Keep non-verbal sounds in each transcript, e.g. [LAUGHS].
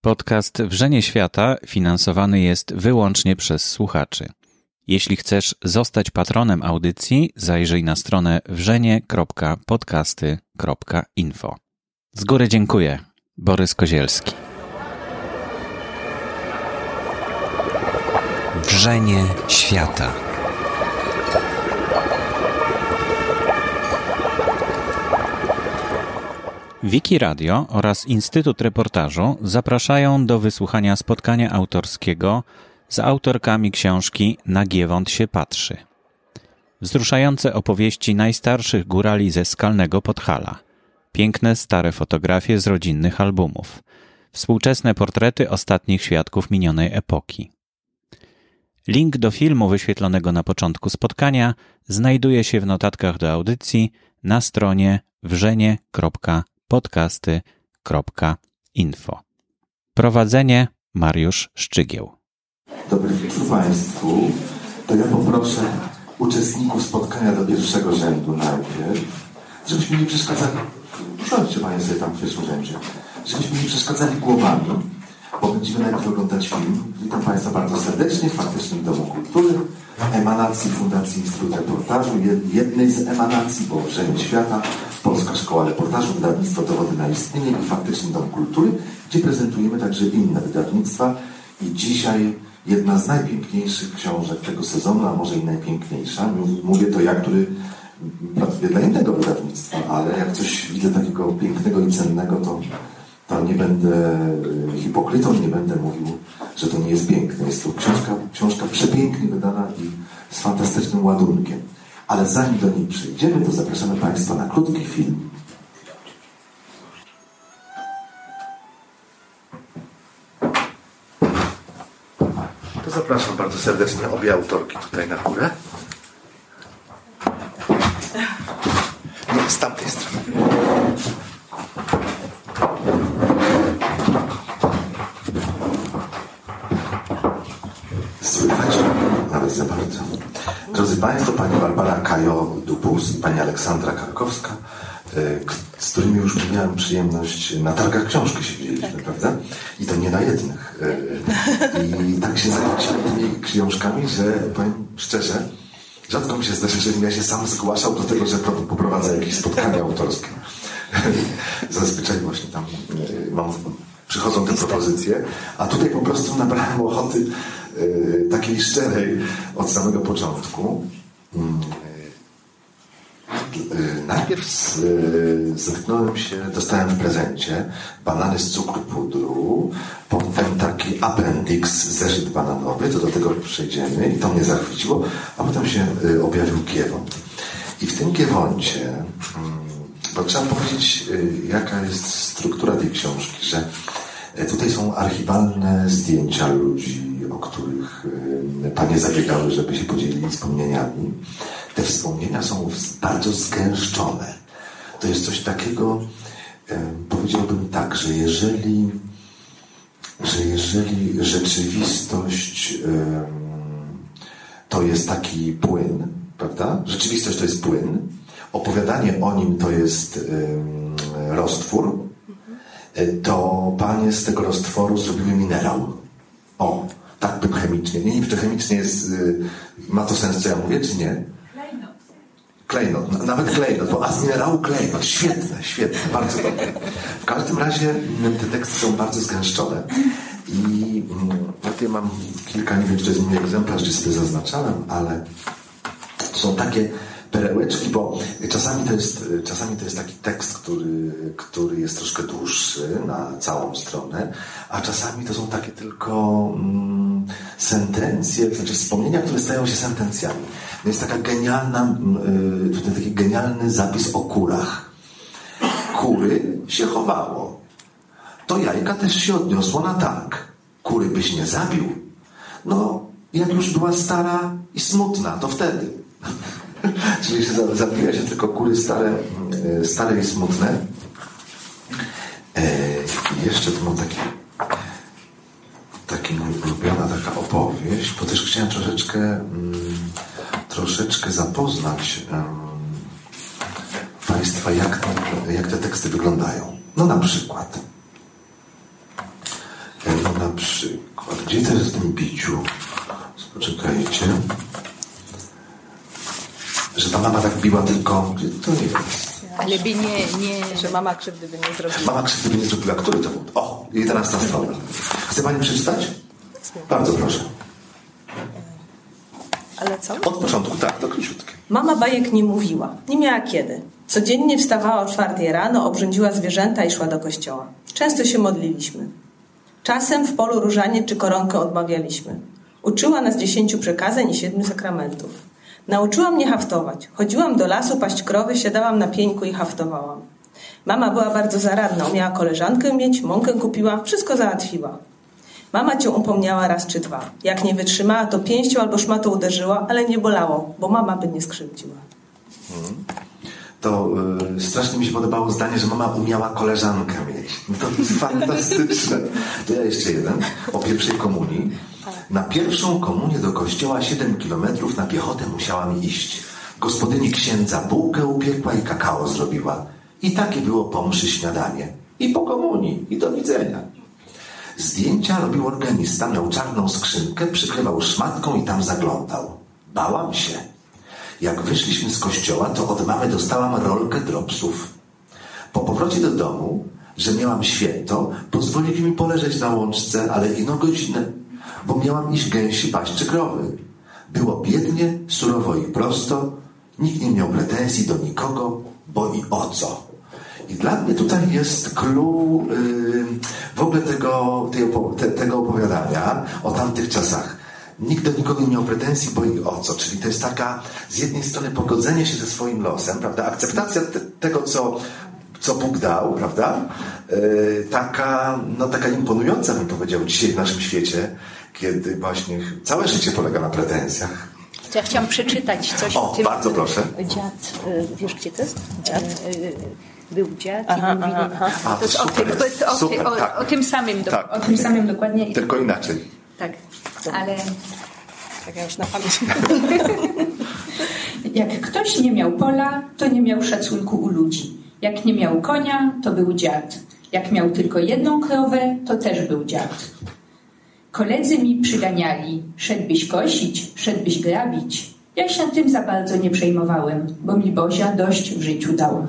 Podcast Wrzenie Świata finansowany jest wyłącznie przez słuchaczy. Jeśli chcesz zostać patronem audycji, zajrzyj na stronę wrzenie.podcasty.info. Z góry dziękuję. Borys Kozielski. Wrzenie Świata. Wiki Radio oraz Instytut Reportażu zapraszają do wysłuchania spotkania autorskiego z autorkami książki Na Giewont się patrzy. Wzruszające opowieści najstarszych górali ze skalnego Podhala. Piękne stare fotografie z rodzinnych albumów. Współczesne portrety ostatnich świadków minionej epoki. Link do filmu wyświetlonego na początku spotkania znajduje się w notatkach do audycji na stronie wrzenie.podcasty.info. Prowadzenie Mariusz Szczygieł. Dobry wieczór Państwu. To ja poproszę uczestników spotkania do pierwszego rzędu najpierw, żebyśmy nie przeszkadzali. Usiądźcie Państwo sobie tam w pierwszym rzędzie. Żebyśmy nie przeszkadzali głowami, bo będziemy najpierw oglądać film. Witam Państwa bardzo serdecznie w Faktycznym Domu Kultury, emanacji Fundacji Instytut Reportażu, jednej z emanacji, bo Wrzenie Świata, Polska Szkoła Reportażu, wydawnictwo Dowody na Istnienie i Faktyczny Dom Kultury, gdzie prezentujemy także inne wydawnictwa i dzisiaj jedna z najpiękniejszych książek tego sezonu, a może i najpiękniejsza. Mówię to ja, który pracuje dla innego wydawnictwa, ale jak coś widzę takiego pięknego i cennego, to, to nie będę hipokrytą, nie będę mówił, że to nie jest piękne. Jest to książka, książka przepięknie wydana i z fantastycznym ładunkiem. Ale zanim do niej przyjdziemy, to zapraszamy Państwa na krótki film. To zapraszam bardzo serdecznie obie autorki tutaj na górę. Nie, z tamtej strony. Słychać? Nawet za bardzo. Drodzy Państwo, Pani Barbara Kajo-Dubus i Pani Aleksandra Karkowska, z którymi już miałem przyjemność na targach książki się widzieliśmy, prawda? I to nie na jednych. I tak się zachwyciłem tymi książkami, że powiem szczerze, rzadko mi się zdarza, żebym ja się sam zgłaszał do tego, że poprowadza jakieś spotkania autorskie. [LAUGHS] Zazwyczaj właśnie tam mam, przychodzą te propozycje, a tutaj po prostu nabrałem ochoty takiej szczerej od samego początku. Najpierw zetknąłem się, dostałem w prezencie banany z cukru pudru, potem taki appendix, zeszyt bananowy, to do tego przejdziemy i to mnie zachwyciło, a potem się objawił giewont. I w tym giewoncie, bo trzeba powiedzieć, jaka jest struktura tej książki, że tutaj są archiwalne zdjęcia ludzi, o których panie zabiegały, żeby się podzielili wspomnieniami te wspomnienia są bardzo zgęszczone. To jest coś takiego, powiedziałbym tak, że jeżeli, że jeżeli rzeczywistość to jest taki płyn, prawda? Rzeczywistość to jest płyn, opowiadanie o nim to jest roztwór, to panie z tego roztworu zrobiły minerał. O, tak bym chemicznie. Nie wiem, czy chemicznie jest, ma to sens, co ja mówię, czy nie? Klejnot, nawet klejnot, bo a z minerału klejnot. Świetne, świetne, bardzo dobre. W każdym razie te teksty są bardzo zgęszczone. I ja tutaj mam kilka, nie wiem, czy to jest mój egzemplarz, czy sobie zaznaczałem, ale są takie perełeczki, bo czasami to jest, czasami to jest taki tekst, który, który jest troszkę dłuższy na całą stronę, a czasami to są takie tylko mm, sentencje, znaczy wspomnienia, które stają się sentencjami. No jest taka genialna, y, tutaj taki genialny zapis o kurach. Kury się chowało. To jajka też się odniosło na tak. Kury byś nie zabił. No, jak już była stara i smutna, to wtedy. [LAUGHS] Czyli się zabija się tylko kury stare, y, stare i smutne. E, jeszcze tu mam taki taki mój ulubiona taka opowieść, bo też chciałem troszeczkę mm, troszeczkę zapoznać Państwa, jak, jak te teksty wyglądają. No na przykład przykład, gdzie to jest w tym biciu? Poczekajcie. Że ta mama tak biła tylko, gdzie to jest? Ale by nie, nie... Że mama krzywdy by nie zrobiła. Mama krzywdy by nie zrobiła. Który to był? O, 11 strona. Chce Pani przeczytać? Bardzo proszę. Ale co? Od początku, tak, to króciutkie. Mama bajek nie mówiła. Nie miała kiedy. Codziennie wstawała o czwartej rano, obrządziła zwierzęta i szła do kościoła. Często się modliliśmy. Czasem w polu różanie czy koronkę odmawialiśmy. Uczyła nas dziesięciu przekazań i siedmiu sakramentów. Nauczyła mnie haftować. Chodziłam do lasu paść krowy, siadałam na pieńku i haftowałam. Mama była bardzo zaradna, umiała koleżankę mieć, mąkę kupiła, wszystko załatwiła. Mama cię upomniała raz czy dwa. Jak nie wytrzymała, to pięścią albo szmatą uderzyła, ale nie bolało, bo mama by nie skrzywdziła. To y, strasznie mi się podobało zdanie, że mama umiała koleżankę mieć. No to jest [LAUGHS] fantastyczne. To ja jeszcze jeden. O pierwszej komunii. Na pierwszą komunię do kościoła 7 kilometrów na piechotę musiałam iść. Gospodyni księdza bułkę upiekła i kakao zrobiła. I takie było po mszy śniadanie. I po komunii. I do widzenia. Zdjęcia robił organista, miał czarną skrzynkę, przykrywał szmatką i tam zaglądał. Bałam się. Jak wyszliśmy z kościoła, to od mamy dostałam rolkę dropsów. Po powrocie do domu, że miałam święto, pozwolili mi poleżeć na łączce, ale ino godzinę, bo miałam iść gęsi paść czy krowy. Było biednie, surowo i prosto, nikt nie miał pretensji do nikogo, bo i o co. I dla mnie tutaj jest clue yy, w ogóle tego, tej te, tego opowiadania o tamtych czasach. Nikt do nikogo nie miał pretensji, bo i o co. Czyli to jest taka z jednej strony pogodzenie się ze swoim losem, prawda? Akceptacja te, tego, co, co Bóg dał, prawda? Yy, taka, no, taka imponująca, bym powiedział, dzisiaj w naszym świecie, kiedy właśnie całe życie polega na pretensjach. Ja chciałam przeczytać coś O, o tym. bardzo proszę. Dziad, y, wiesz gdzie to jest? Dziad. Był dziad Aha, i mówili, aha, aha. to jest A, o, super tym, to jest o, jest, super, o, tak. o tym samym, do, Tak. o tym samym dokładnie. Tylko inaczej. Tak, ale Tak ja już na pamięć. [LAUGHS] Jak ktoś nie miał pola, to nie miał szacunku u ludzi. Jak nie miał konia, to był dziad. Jak miał tylko jedną krowę, to też był dziad. Koledzy mi przyganiali, szedłbyś kosić, szedłbyś grabić. Ja się tym za bardzo nie przejmowałem, bo mi Bozia dość w życiu dała.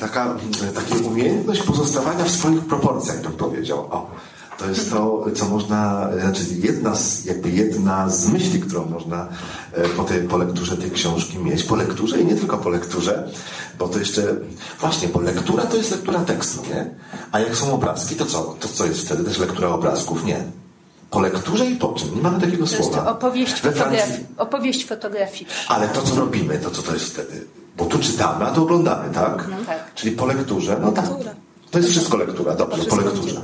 Taka, taka umiejętność pozostawania w swoich proporcjach, bym powiedział. O, to jest to, co można, znaczy jedna z, jakby jedna z myśli, którą można e, po, tej, po lekturze tej książki mieć. Po lekturze i nie tylko po lekturze, bo to jeszcze, właśnie, bo lektura to jest lektura tekstu, nie? A jak są obrazki, to co? To co jest wtedy? Też lektura obrazków? Nie. Po lekturze i po czym? Nie mamy takiego to słowa. opowieść, We fotograf, Francji, opowieść fotograficzna. ale to, co robimy, to co to jest wtedy? Bo tu czytamy, a tu oglądamy, tak? No tak. Czyli po lekturze, no tak. To jest wszystko lektura, dobrze, po lekturze.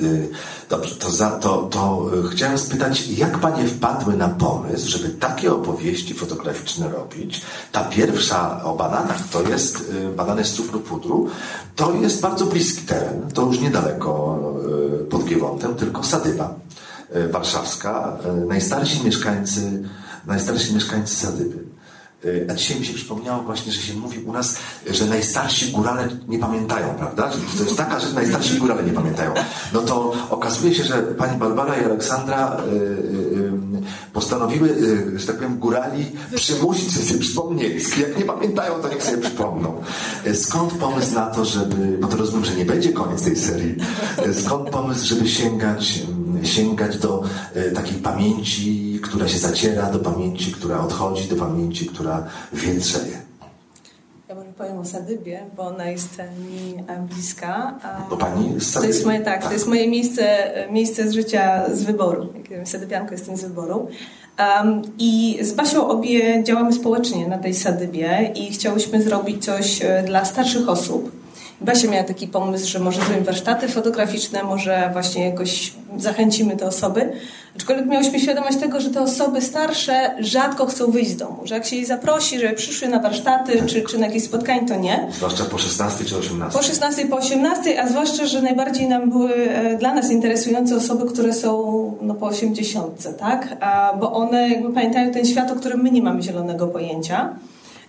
Y, Dobrze, to, za, to, to y, chciałem spytać, jak Panie wpadły na pomysł, żeby takie opowieści fotograficzne robić? Ta pierwsza o bananach, to jest y, banany z cukru pudru, to jest bardzo bliski teren, to już niedaleko pod Giewątem, tylko Sadyba warszawska, najstarsi mieszkańcy, najstarsi mieszkańcy Sadyby. Y, A dzisiaj mi się przypomniało właśnie, że się mówi u nas, że najstarsi górale nie pamiętają, prawda? To jest taka rzecz, najstarsi górale nie pamiętają. No to okazuje się, że pani Barbara i Aleksandra y, y, postanowiły, że tak powiem, górali przymusić, sobie przypomnieli. Jak nie pamiętają, to niech sobie przypomną. Skąd pomysł na to, żeby, bo to rozumiem, że nie będzie koniec tej serii, skąd pomysł, żeby sięgać, sięgać do takiej pamięci, która się zaciera, do pamięci, która odchodzi, do pamięci, która wietrzeje. Ja może powiem o Sadybie, bo ona jest mi e, bliska. a Bo pani z To jest moje, tak, Tak. to jest moje miejsce, miejsce z życia, z wyboru. Sadybianką, jestem z wyboru. Um, I z Basią obie działamy społecznie na tej Sadybie i chciałyśmy zrobić coś e, dla starszych osób. Basia miała taki pomysł, że może zrobimy warsztaty fotograficzne, może właśnie jakoś zachęcimy te osoby. Aczkolwiek miałyśmy świadomość tego, że te osoby starsze rzadko chcą wyjść z domu, że jak się je zaprosi, żeby przyszły na warsztaty czy, czy na jakieś spotkań, to nie. Zwłaszcza po 16 czy 18. Po 16, po 18, a zwłaszcza, że najbardziej nam były e, dla nas interesujące osoby, które są no, po 80, tak? A, bo one jakby pamiętają ten świat, o którym my nie mamy zielonego pojęcia.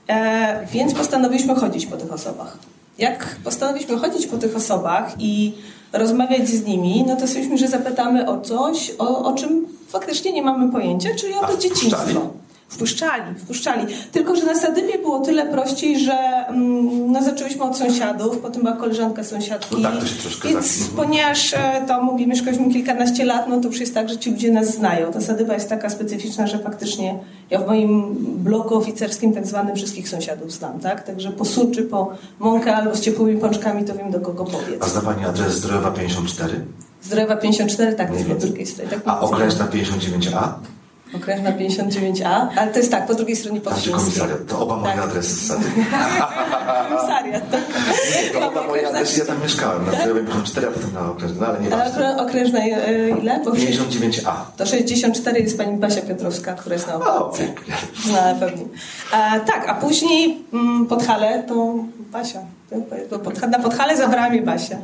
E, więc postanowiliśmy chodzić po tych osobach. Jak postanowiliśmy chodzić po tych osobach i rozmawiać z nimi, no to stwierdziliśmy, że zapytamy o coś, o, o czym faktycznie nie mamy pojęcia, czyli o to dzieciństwo. Wpuszczali? Wpuszczali. Tylko, że na Sadybie było tyle prościej, że mm, no, zaczęłyśmy od sąsiadów, potem była koleżanka sąsiadki. No tak, to się troszkę Więc tak- mhm. ponieważ e, to mówi, mieszkaliśmy kilkanaście lat, no to już jest tak, że ci ludzie nas znają. Ta Sadyba jest taka specyficzna, że faktycznie ja w moim bloku oficerskim tak zwanym wszystkich sąsiadów znam, tak? Także po suczy, po mąkę albo z ciepłymi pączkami, to wiem do kogo powiedz. A zna Pani adres Zdrojowa 54? Zdrowa 54, tak, to jest po drugiej stronie. Tak A więcej. okrężna 59A? Okrężna 59A, ale to jest tak, po drugiej stronie gdzie Podśląskiej. komisariat. To oba moje Tak. adresy. [LAUGHS] Komisariat, tak. To oba moje adresy, ja tam mieszkałem. Na Zdrojowej 54, a potem na okrężnej. No ale nie A ważne. okrę- okrężna e, ile? Bo 59A. to 64 jest pani Basia Piotrowska, która jest na O, okolicy. pięknie. No, ale pewnie. A, tak, a później mm, Podhale to Basia. Pod, na Podhale zabrała mnie Basia.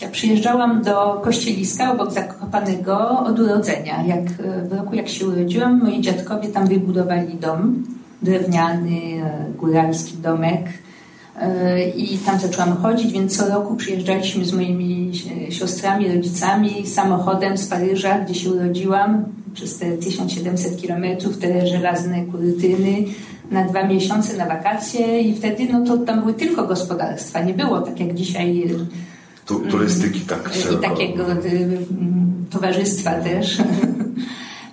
Ja przyjeżdżałam do Kościeliska obok Zakopanego od urodzenia. Jak, e, w roku jak się urodziłam, moi dziadkowie tam wybudowali dom, drewniany, e, góralski domek. E, I tam zaczęłam chodzić, więc co roku przyjeżdżaliśmy z moimi siostrami, rodzicami samochodem z Paryża, gdzie się urodziłam, przez te 1700 kilometrów, te żelazne kurytyny, na dwa miesiące na wakacje i wtedy no to tam były tylko gospodarstwa. Nie było tak jak dzisiaj Tu, turystyki tak i takiego towarzystwa też.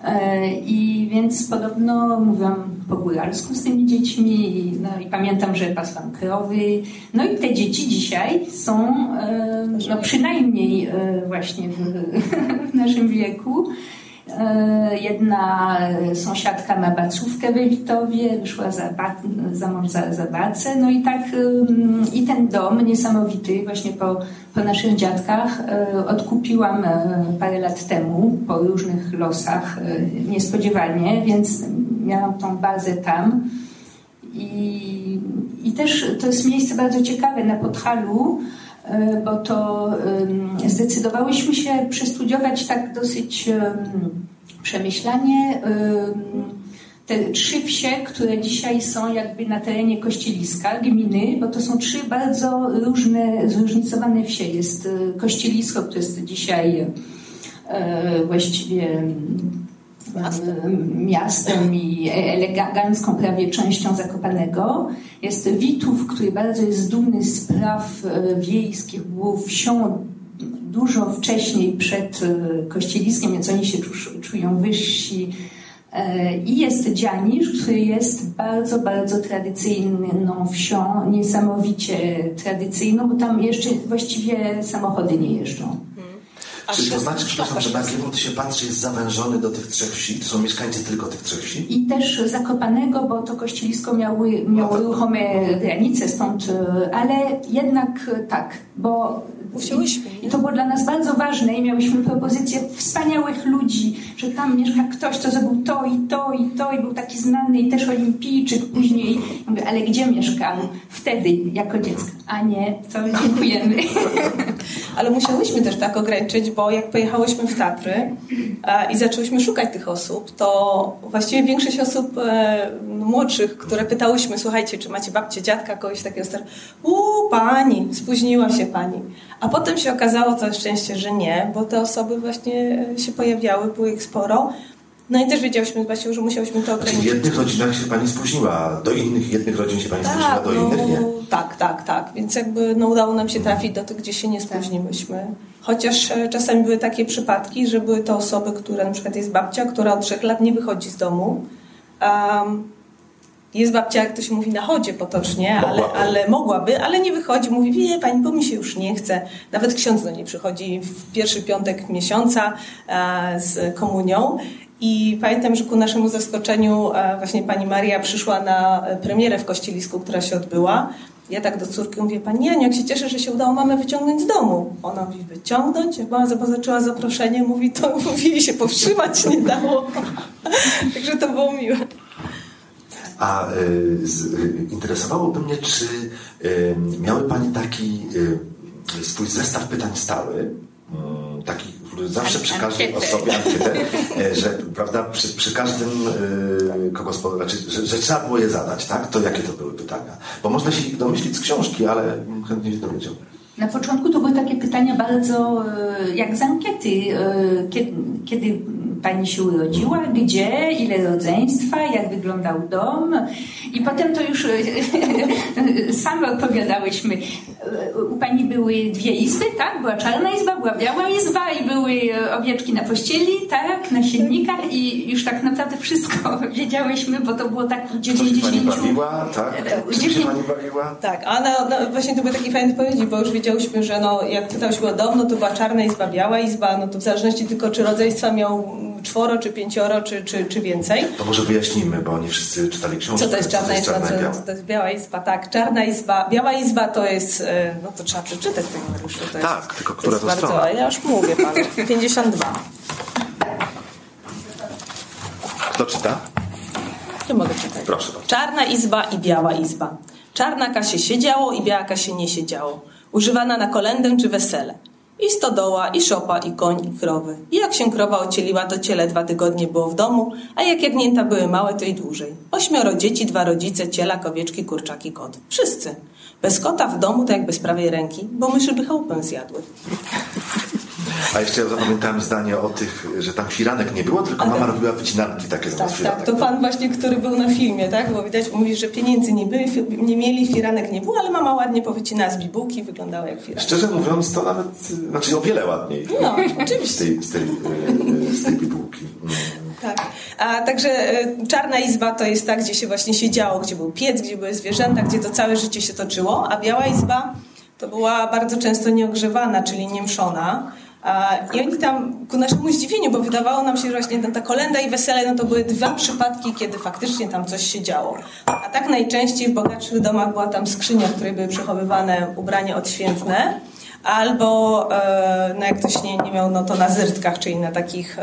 E, I więc podobno mówiłam po góralsku z tymi dziećmi no, i pamiętam, że pasłam krowy. No i te dzieci dzisiaj są e, no, przynajmniej e, właśnie w, w naszym wieku. E, Jedna sąsiadka ma bacówkę w Elitowie, wyszła za, ba- za mąż za, za bacę. No i tak ym, i ten dom niesamowity właśnie po, po naszych dziadkach e, odkupiłam e, parę lat temu po różnych losach e, niespodziewanie, więc miałam tą bazę tam. I, I też to jest miejsce bardzo ciekawe na Podhalu, e, bo to zdecydowałyśmy się przestudiować tak dosyć em, przemyślanie em, te trzy wsie, które dzisiaj są jakby na terenie Kościeliska, gminy, bo to są trzy bardzo różne, zróżnicowane wsie. Jest e, Kościelisko, które jest dzisiaj e, właściwie miastem. miastem i elegancką prawie częścią Zakopanego. Jest Witów, który bardzo jest dumny z praw e, wiejskich, był wsią dużo wcześniej przed e, Kościeliskiem, więc oni się czu- czują wyżsi. E, I jest Dzianisz, który jest bardzo, bardzo tradycyjną wsią, niesamowicie tradycyjną, bo tam jeszcze właściwie samochody nie jeżdżą. Czy to znaczy, przepraszam, że na Giewont się patrzy, jest zawężony do tych trzech wsi? To są mieszkańcy tylko tych trzech wsi? I też Zakopanego, bo to kościelisko miały, miało tak. ruchome granice stąd, e, ale jednak tak, bo Musiałyśmy, i, to było dla nas bardzo ważne i miałyśmy propozycje wspaniałych ludzi, że tam mieszka ktoś, kto zrobił to i to i to i był taki znany i też olimpijczyk później. Mówię, ale gdzie mieszkał wtedy jako dziecko? A nie, to dziękujemy. [LAUGHS] Ale musiałyśmy też tak ograniczyć, bo jak pojechałyśmy w Tatry i zaczęłyśmy szukać tych osób, to właściwie większość osób e, młodszych, które pytałyśmy, słuchajcie, czy macie babcię, dziadka, kogoś takiego starego, uuu, pani, spóźniła się pani. A potem się okazało całe szczęście, że nie, bo te osoby właśnie się pojawiały, było ich sporo. No i też wiedziałyśmy właśnie, że musiałyśmy to Znaczy w ograniczyć. jednych rodzinach się Pani spóźniła, do innych jednych rodzin się Pani spóźniła, Tak, do no, innych nie. tak, tak, tak. Więc jakby no, udało nam się trafić do tych, gdzie się nie spóźniłyśmy. Chociaż e, czasami były takie przypadki, że były to osoby, które na przykład jest babcia, która od trzech lat nie wychodzi z domu. Um, jest babcia, jak to się mówi, na chodzie potocznie, ale, Mogłaby. ale mogłaby, ale nie wychodzi. Mówi, wie pani, bo mi się już nie chce. Nawet ksiądz do niej przychodzi w pierwszy piątek miesiąca e, z komunią. I pamiętam, że ku naszemu zaskoczeniu e, właśnie pani Maria przyszła na premierę w Kościelisku, która się odbyła. Ja tak do córki mówię, pani Janiu, jak się cieszę, że się udało mamę wyciągnąć z domu. Ona mówi, wyciągnąć? Jak mama zobaczyła zaproszenie, mówi, to [LAUGHS] mówi, się powstrzymać nie dało. [LAUGHS] Także to było miłe. A y, z, interesowałoby mnie, czy y, miały Pani taki y, swój zestaw pytań stały, y, taki, który zawsze przy każdej osobie ankietę, e, że prawda, przy, przy każdym kogo spo, znaczy, że, że trzeba było je zadać, tak? To jakie to były pytania? Bo można się ich domyślić z książki, ale chętnie się dowiedział. Na początku to były takie pytania bardzo e, jak z ankiety. e, Kiedy, kiedy pani się urodziła, gdzie, ile rodzeństwa, jak wyglądał dom. I potem to już e, [LAUGHS] same odpowiadałyśmy. U pani były dwie izby, tak? Była czarna izba, była biała izba i były owieczki na pościeli, tak? Już tak naprawdę wszystko [LAUGHS] wiedziałyśmy, bo to było tak w Co się pani 90... bawiła, tak? Czym się dziewięć- pani bawiła? Tak, a no, no, właśnie to były takie fajne odpowiedzi, bo już wiedziałyśmy, że no, jak pytałyśmy o dom, no to była czarna izba, biała izba, no to w zależności tylko czy rodzeństwa miał czworo, czy pięcioro, czy, czy, czy więcej. To może wyjaśnijmy, bo nie wszyscy czytali książkę. Co to jest czarna izba, co, biała? co to jest biała izba? Tak, czarna izba, biała izba to jest, e, no to trzeba przeczytać tego. To jest, Tak, tylko to która jest to bardzo, strona? Ja już mówię panu, 52. Kto czyta? Nie mogę czytać. Proszę bardzo. Czarna izba i biała izba. Czarna kasie siedziało i biała kasie nie siedziało. Używana na kolędę czy wesele. I stodoła, i szopa, i koń, i krowy. I jak się krowa ocieliła, to ciele dwa tygodnie było w domu, a jak jagnięta były małe, to i dłużej. Ośmioro dzieci, dwa rodzice, ciela, kowieczki, kurczaki, kot. Wszyscy. Bez kota w domu to jak bez prawej ręki, bo myszy by chałupę zjadły. A jeszcze ja zapamiętałem zdanie o tych, że tam firanek nie było, tylko mama robiła wycinanki takie zamiast Tak, firanek. tak. To pan właśnie, który był na filmie, tak? Bo widać, mówi, że pieniędzy nie, były, fi- nie mieli, firanek nie było, ale mama ładnie powycinała z bibułki wyglądała jak firanek. Szczerze mówiąc, to nawet, znaczy o wiele ładniej. No, Z oczywiście. tej, z tej, y, z tej bibułki. Tak. A także e, czarna izba to jest ta, gdzie się właśnie siedziało, gdzie był piec, gdzie były zwierzęta, gdzie to całe życie się toczyło, a biała izba to była bardzo często nieogrzewana, czyli niemszona. I oni tam, ku naszemu zdziwieniu, bo wydawało nam się, że właśnie ta kolenda i wesele, no to były dwa przypadki, kiedy faktycznie tam coś się działo. A tak najczęściej w bogatszych domach była tam skrzynia, w której były przechowywane ubrania odświętne, albo, e, no jak ktoś nie, nie miał, no to na zyrtkach, czyli na takich...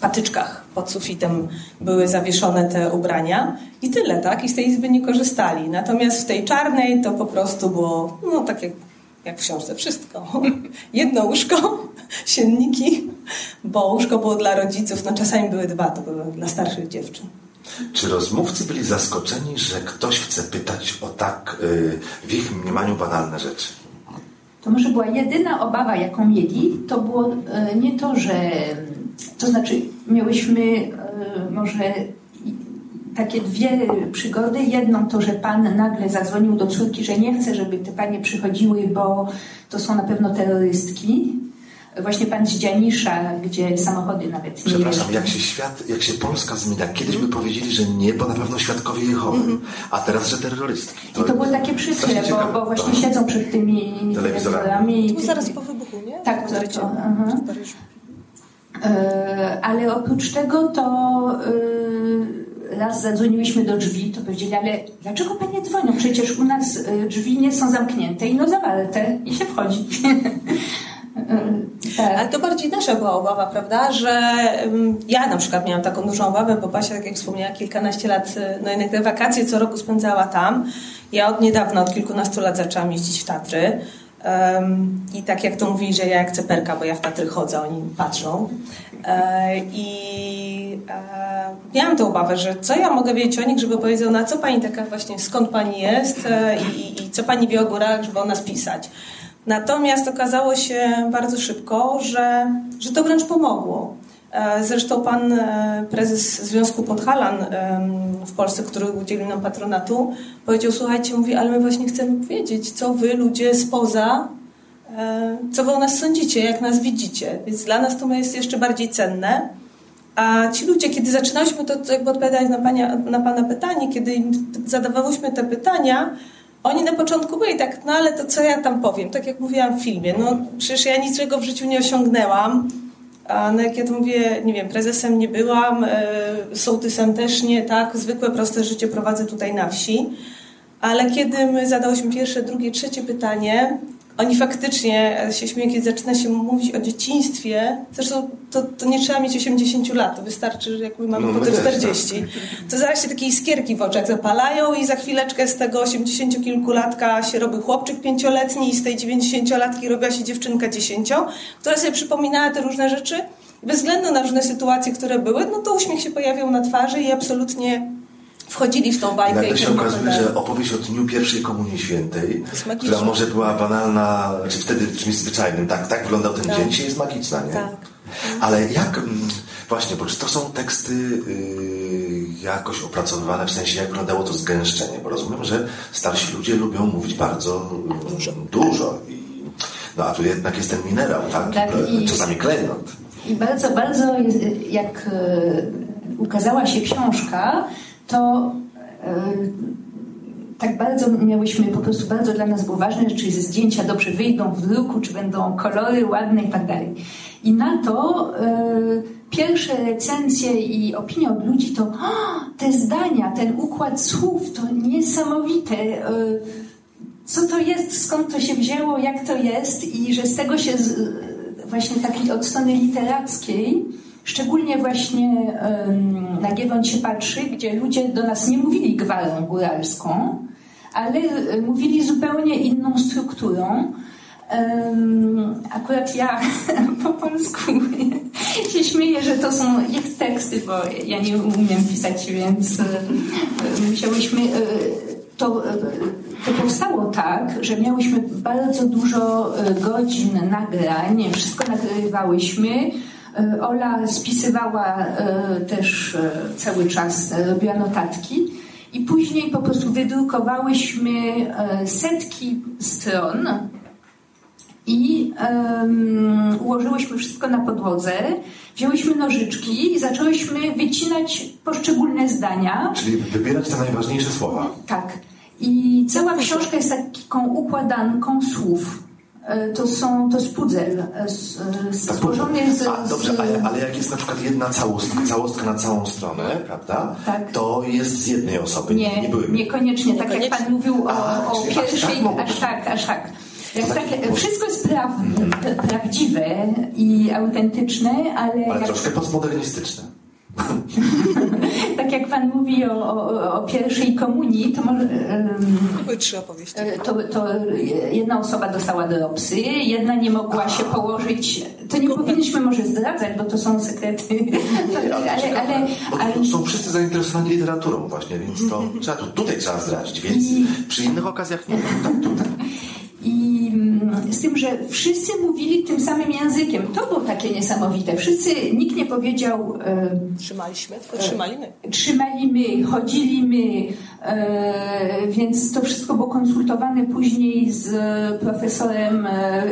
patyczkach pod sufitem były zawieszone te ubrania i tyle, tak? I z tej izby nie korzystali. Natomiast w tej czarnej to po prostu było, no tak jak, jak w książce, wszystko. [LAUGHS] Jedno łóżko, [LAUGHS] sienniki, bo łóżko było dla rodziców, no czasami były dwa, to były dla starszych dziewczyn. Czy rozmówcy byli zaskoczeni, że ktoś chce pytać o tak y, w ich mniemaniu banalne rzeczy? To może była jedyna obawa, jaką mieli, to było e, nie to, że to znaczy miałyśmy e, może takie dwie przygody. Jedną to, że pan nagle zadzwonił do córki, że nie chce, żeby te panie przychodziły, bo to są na pewno terrorystki. Właśnie pan z Dzianisza, gdzie samochody nawet nie Przepraszam, jak się świat, jak się Polska zmienia. Kiedyś by powiedzieli, że nie, bo na pewno świadkowie Jehowy, a teraz, że terrorystki. I to było takie przykre, bo, bo właśnie Dobra. siedzą przed tymi telewizorami. To zaraz po wybuchu, nie? Tak, to- to. E, Ale oprócz tego to e, raz zadzwoniłyśmy do drzwi, to powiedzieli, ale dlaczego panie dzwonią? Przecież u nas e, drzwi nie są zamknięte i no zawarte i się wchodzi. [LAUGHS] Ale tak. to bardziej nasza była obawa, prawda, że ja na przykład miałam taką dużą obawę, bo Basia, tak jak wspomniała, kilkanaście lat, y, no jednak te wakacje co roku spędzała tam. Ja od niedawna, od kilkunastu lat zaczęłam jeździć w Tatry. Ym, I tak jak to mówili, że ja jak ceperka, bo ja w Tatry chodzę, oni patrzą. E, I e, miałam tę obawę, że co ja mogę wiedzieć o nich, żeby powiedział, na co pani taka właśnie, skąd pani jest e, i, i co pani wie o górach, żeby o nas pisać. Natomiast okazało się bardzo szybko, że, że to wręcz pomogło. E, Zresztą pan e, prezes Związku Podhalan w Polsce, który udzielił nam patronatu, powiedział, słuchajcie, mówi, ale my właśnie chcemy powiedzieć, co wy ludzie spoza, e, co wy o nas sądzicie, jak nas widzicie. Więc dla nas to jest jeszcze bardziej cenne. A ci ludzie, kiedy zaczynałyśmy to to jakby odpowiadać na, pania, na Pana pytanie, kiedy im zadawałyśmy te pytania, oni na początku byli tak, no ale to co ja tam powiem? Tak jak mówiłam w filmie, no przecież ja niczego w życiu nie osiągnęłam. A no jak ja to mówię, nie wiem, prezesem nie byłam, e, sołtysem też nie, tak, zwykłe, proste życie prowadzę tutaj na wsi. Ale kiedy my zadałyśmy pierwsze, drugie, trzecie pytanie, oni faktycznie e, się śmieją, kiedy zaczyna się mówić o dzieciństwie. Zresztą to, to nie trzeba mieć 80 lat, to wystarczy, że jakby mamy No, potem my też, 40. To zaraz się takie iskierki w oczach zapalają i za chwileczkę z tego 80 kilkulatka się robi chłopczyk pięcioletni i z tej 90-latki robiła się dziewczynka 10, która sobie przypominała te różne rzeczy. Bez względu na różne sytuacje, które były, no to uśmiech się pojawiał na twarzy i absolutnie wchodzili w tą bajkę. Nagle się okazuje, że opowieść o Dniu Pierwszej Komunii Świętej, która może była banalna, czy wtedy czymś zwyczajnym, tak, tak wyglądał ten dzień, dzisiaj jest magiczna, nie? Tak. Ale jak, mm, właśnie, bo czy to są teksty yy, jakoś opracowywane, w sensie jak wyglądało to zgęszczenie, bo rozumiem, że starsi ludzie lubią mówić bardzo dużo, dużo i, no a tu jednak jest ten minerał, tak? Tak, i- Czasami klejnot. I bardzo, bardzo, jak e, ukazała się książka, to e, tak bardzo miałyśmy, po prostu bardzo dla nas było ważne, czy zdjęcia dobrze wyjdą w druku, czy będą kolory ładne i tak dalej. I na to e, pierwsze recenzje i opinie od ludzi to "O, te zdania, ten układ słów, to niesamowite. e, co to jest, skąd to się wzięło, jak to jest i że z tego się z, właśnie takiej od strony literackiej, szczególnie właśnie na Giewont się patrzy, gdzie ludzie do nas nie mówili gwarą góralską, ale e, mówili zupełnie inną strukturą. Akurat ja [LAUGHS] po polsku [LAUGHS] się śmieję, że to są ich teksty, bo ja nie umiem pisać, więc e, musiałyśmy e, to, to powstało tak, że miałyśmy bardzo dużo godzin nagrań, wszystko nagrywałyśmy. E, Ola spisywała e, też e, cały czas, robiła notatki. I później po prostu wydrukowałyśmy setki stron i um, ułożyłyśmy wszystko na podłodze, wzięłyśmy nożyczki i zaczęłyśmy wycinać poszczególne zdania. Czyli wybierać te najważniejsze słowa. Tak. I cała książka jest taką układanką słów. E, To są, to jest pudzel e, e, stworzony z... A, dobrze, ale, ale jak jest na przykład jedna całostka, całostka na całą stronę, prawda? Tak. To jest z jednej osoby, nie, nie były. Niekoniecznie, tak jak Niekoniecznie. Pan mówił o, A, o aż pierwszej, tak aż być. tak, aż tak. Jak tak wszystko jest pra, prawdziwe i autentyczne, ale, Ale jak, troszkę postmodernistyczne. [LAUGHS] tak jak Pan mówi o, o, o pierwszej komunii, to może... Były trzy opowieści. E, To, to jedna osoba dostała dropsy, jedna nie mogła się położyć. To nie powinniśmy może zdradzać, bo to są sekrety. [LAUGHS] Nie, ale, Ale, ale, ale są wszyscy zainteresowani literaturą właśnie, więc to trzeba, tu, tutaj trzeba zdradzić, więc przy innych okazjach nie. Tak, tutaj. Mm, z tym, że wszyscy mówili tym samym językiem. To było takie niesamowite. Wszyscy, nikt nie powiedział e, Trzymaliśmy, tylko trzymali my. trzymali my, chodzili my, e, więc to wszystko było konsultowane później z profesorem e,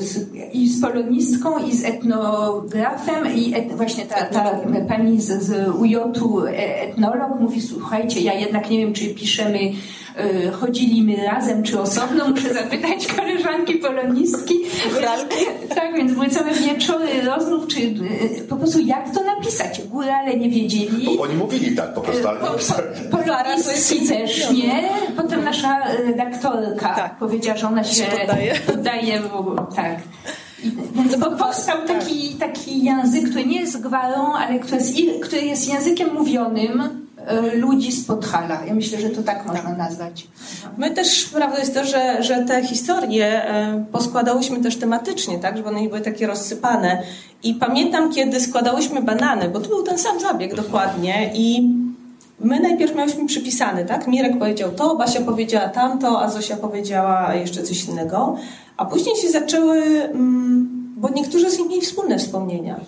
z, i z polonistką i z etnografem i et, właśnie ta, ta pani z, z UJ-u e, etnolog mówi, słuchajcie, ja jednak nie wiem, czy piszemy e, chodzili my razem, czy osobno, muszę zapytać koleżanki polonistki. Tak, więc były całe wieczory rozmów, czy e, po prostu jak to napisać. Górale nie wiedzieli. Bo oni mówili tak po prostu, ale Po, nie po, pisali. polonistki też nie. Potem nasza redaktorka Tak. powiedziała, że ona się Się poddaje. poddaje, bo, tak. Więc po- powstał taki, taki język, który nie jest gwarą, ale który jest, który jest językiem mówionym ludzi z Podhala. Ja myślę, że to tak można nazwać. My też, prawda jest to, że, że te historie e, poskładałyśmy też tematycznie, tak, żeby one nie były takie rozsypane. I pamiętam, kiedy składałyśmy banany, bo to był ten sam zabieg dokładnie i my najpierw miałyśmy przypisane, tak? Mirek powiedział to, Basia powiedziała tamto, a Zosia powiedziała jeszcze coś innego. A później się zaczęły, mm, bo niektórzy z nich mieli wspólne wspomnienia.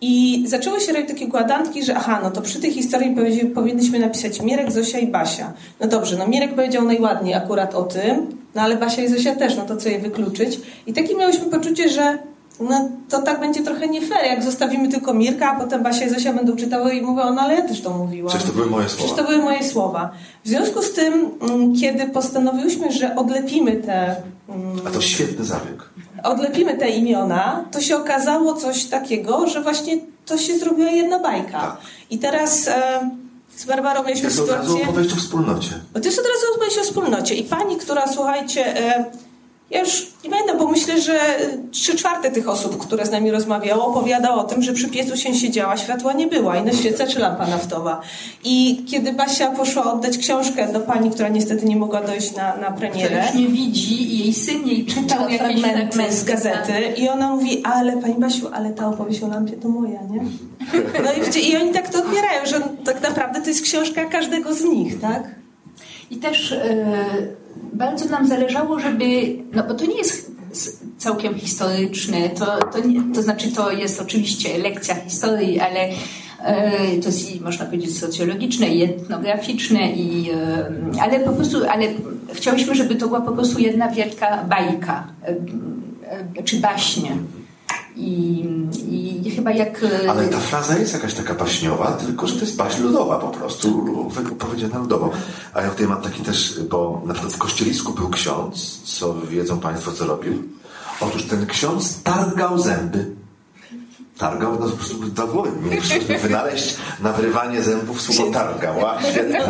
I zaczęły się robić takie układanki, że aha, no to przy tej historii powinniśmy napisać Mirek, Zosia i Basia. No dobrze, no Mirek powiedział najładniej akurat o tym, no ale Basia i Zosia też, no to co je wykluczyć? I takie miałyśmy poczucie, że no to tak będzie trochę nie fair, jak zostawimy tylko Mirka, a potem Basia i Zosia będą czytały i mówią, no ale ja też to mówiłam. Przecież to były moje Przecież słowa. to były moje słowa. W związku z tym, mm, kiedy postanowiłyśmy, że odlepimy te mm, A to świetny zabieg. Odlepimy te imiona, to się okazało coś takiego, że właśnie to się zrobiła jedna bajka. Tak. I teraz e, z Barbarą To mieliśmy jest od razu sytuację... opowieść o wspólnocie. To jest od razu opowieść o wspólnocie. I pani, która, słuchajcie, e, Ja już nie będę, bo myślę, że trzy czwarte tych osób, które z nami rozmawiało, opowiadało o tym, że przy piecu się siedziała, światła nie była i na świece czy lampa naftowa. I kiedy Basia poszła oddać książkę do pani, która niestety nie mogła dojść na, na premierę, Która już nie widzi i jej syn jej czytał jakieś fragmenty z gazety i ona mówi, ale pani Basiu, ale ta opowieść o lampie to moja, nie? No i, i oni tak to odbierają, że tak naprawdę to jest książka każdego z nich, tak? I też e, bardzo nam zależało, żeby, no bo to nie jest całkiem historyczne, to, to, nie, to znaczy to jest oczywiście lekcja historii, ale e, to jest i można powiedzieć socjologiczne i etnograficzne, i, e, ale po prostu, ale chciałyśmy, żeby to była po prostu jedna wielka bajka, czy baśnie. I, i chyba jak... Ale ta fraza jest jakaś taka baśniowa, tylko że to jest baśń ludowa po prostu, powiedziana ludowo. A ja tutaj mam taki też, bo na przykład w Kościelisku był ksiądz, co wiedzą Państwo, co robił. Otóż ten ksiądz targał zęby. Targał, no po prostu do głowy. Mieliśmy wynaleźć na wyrywanie zębów słowo targał. A, świetnie.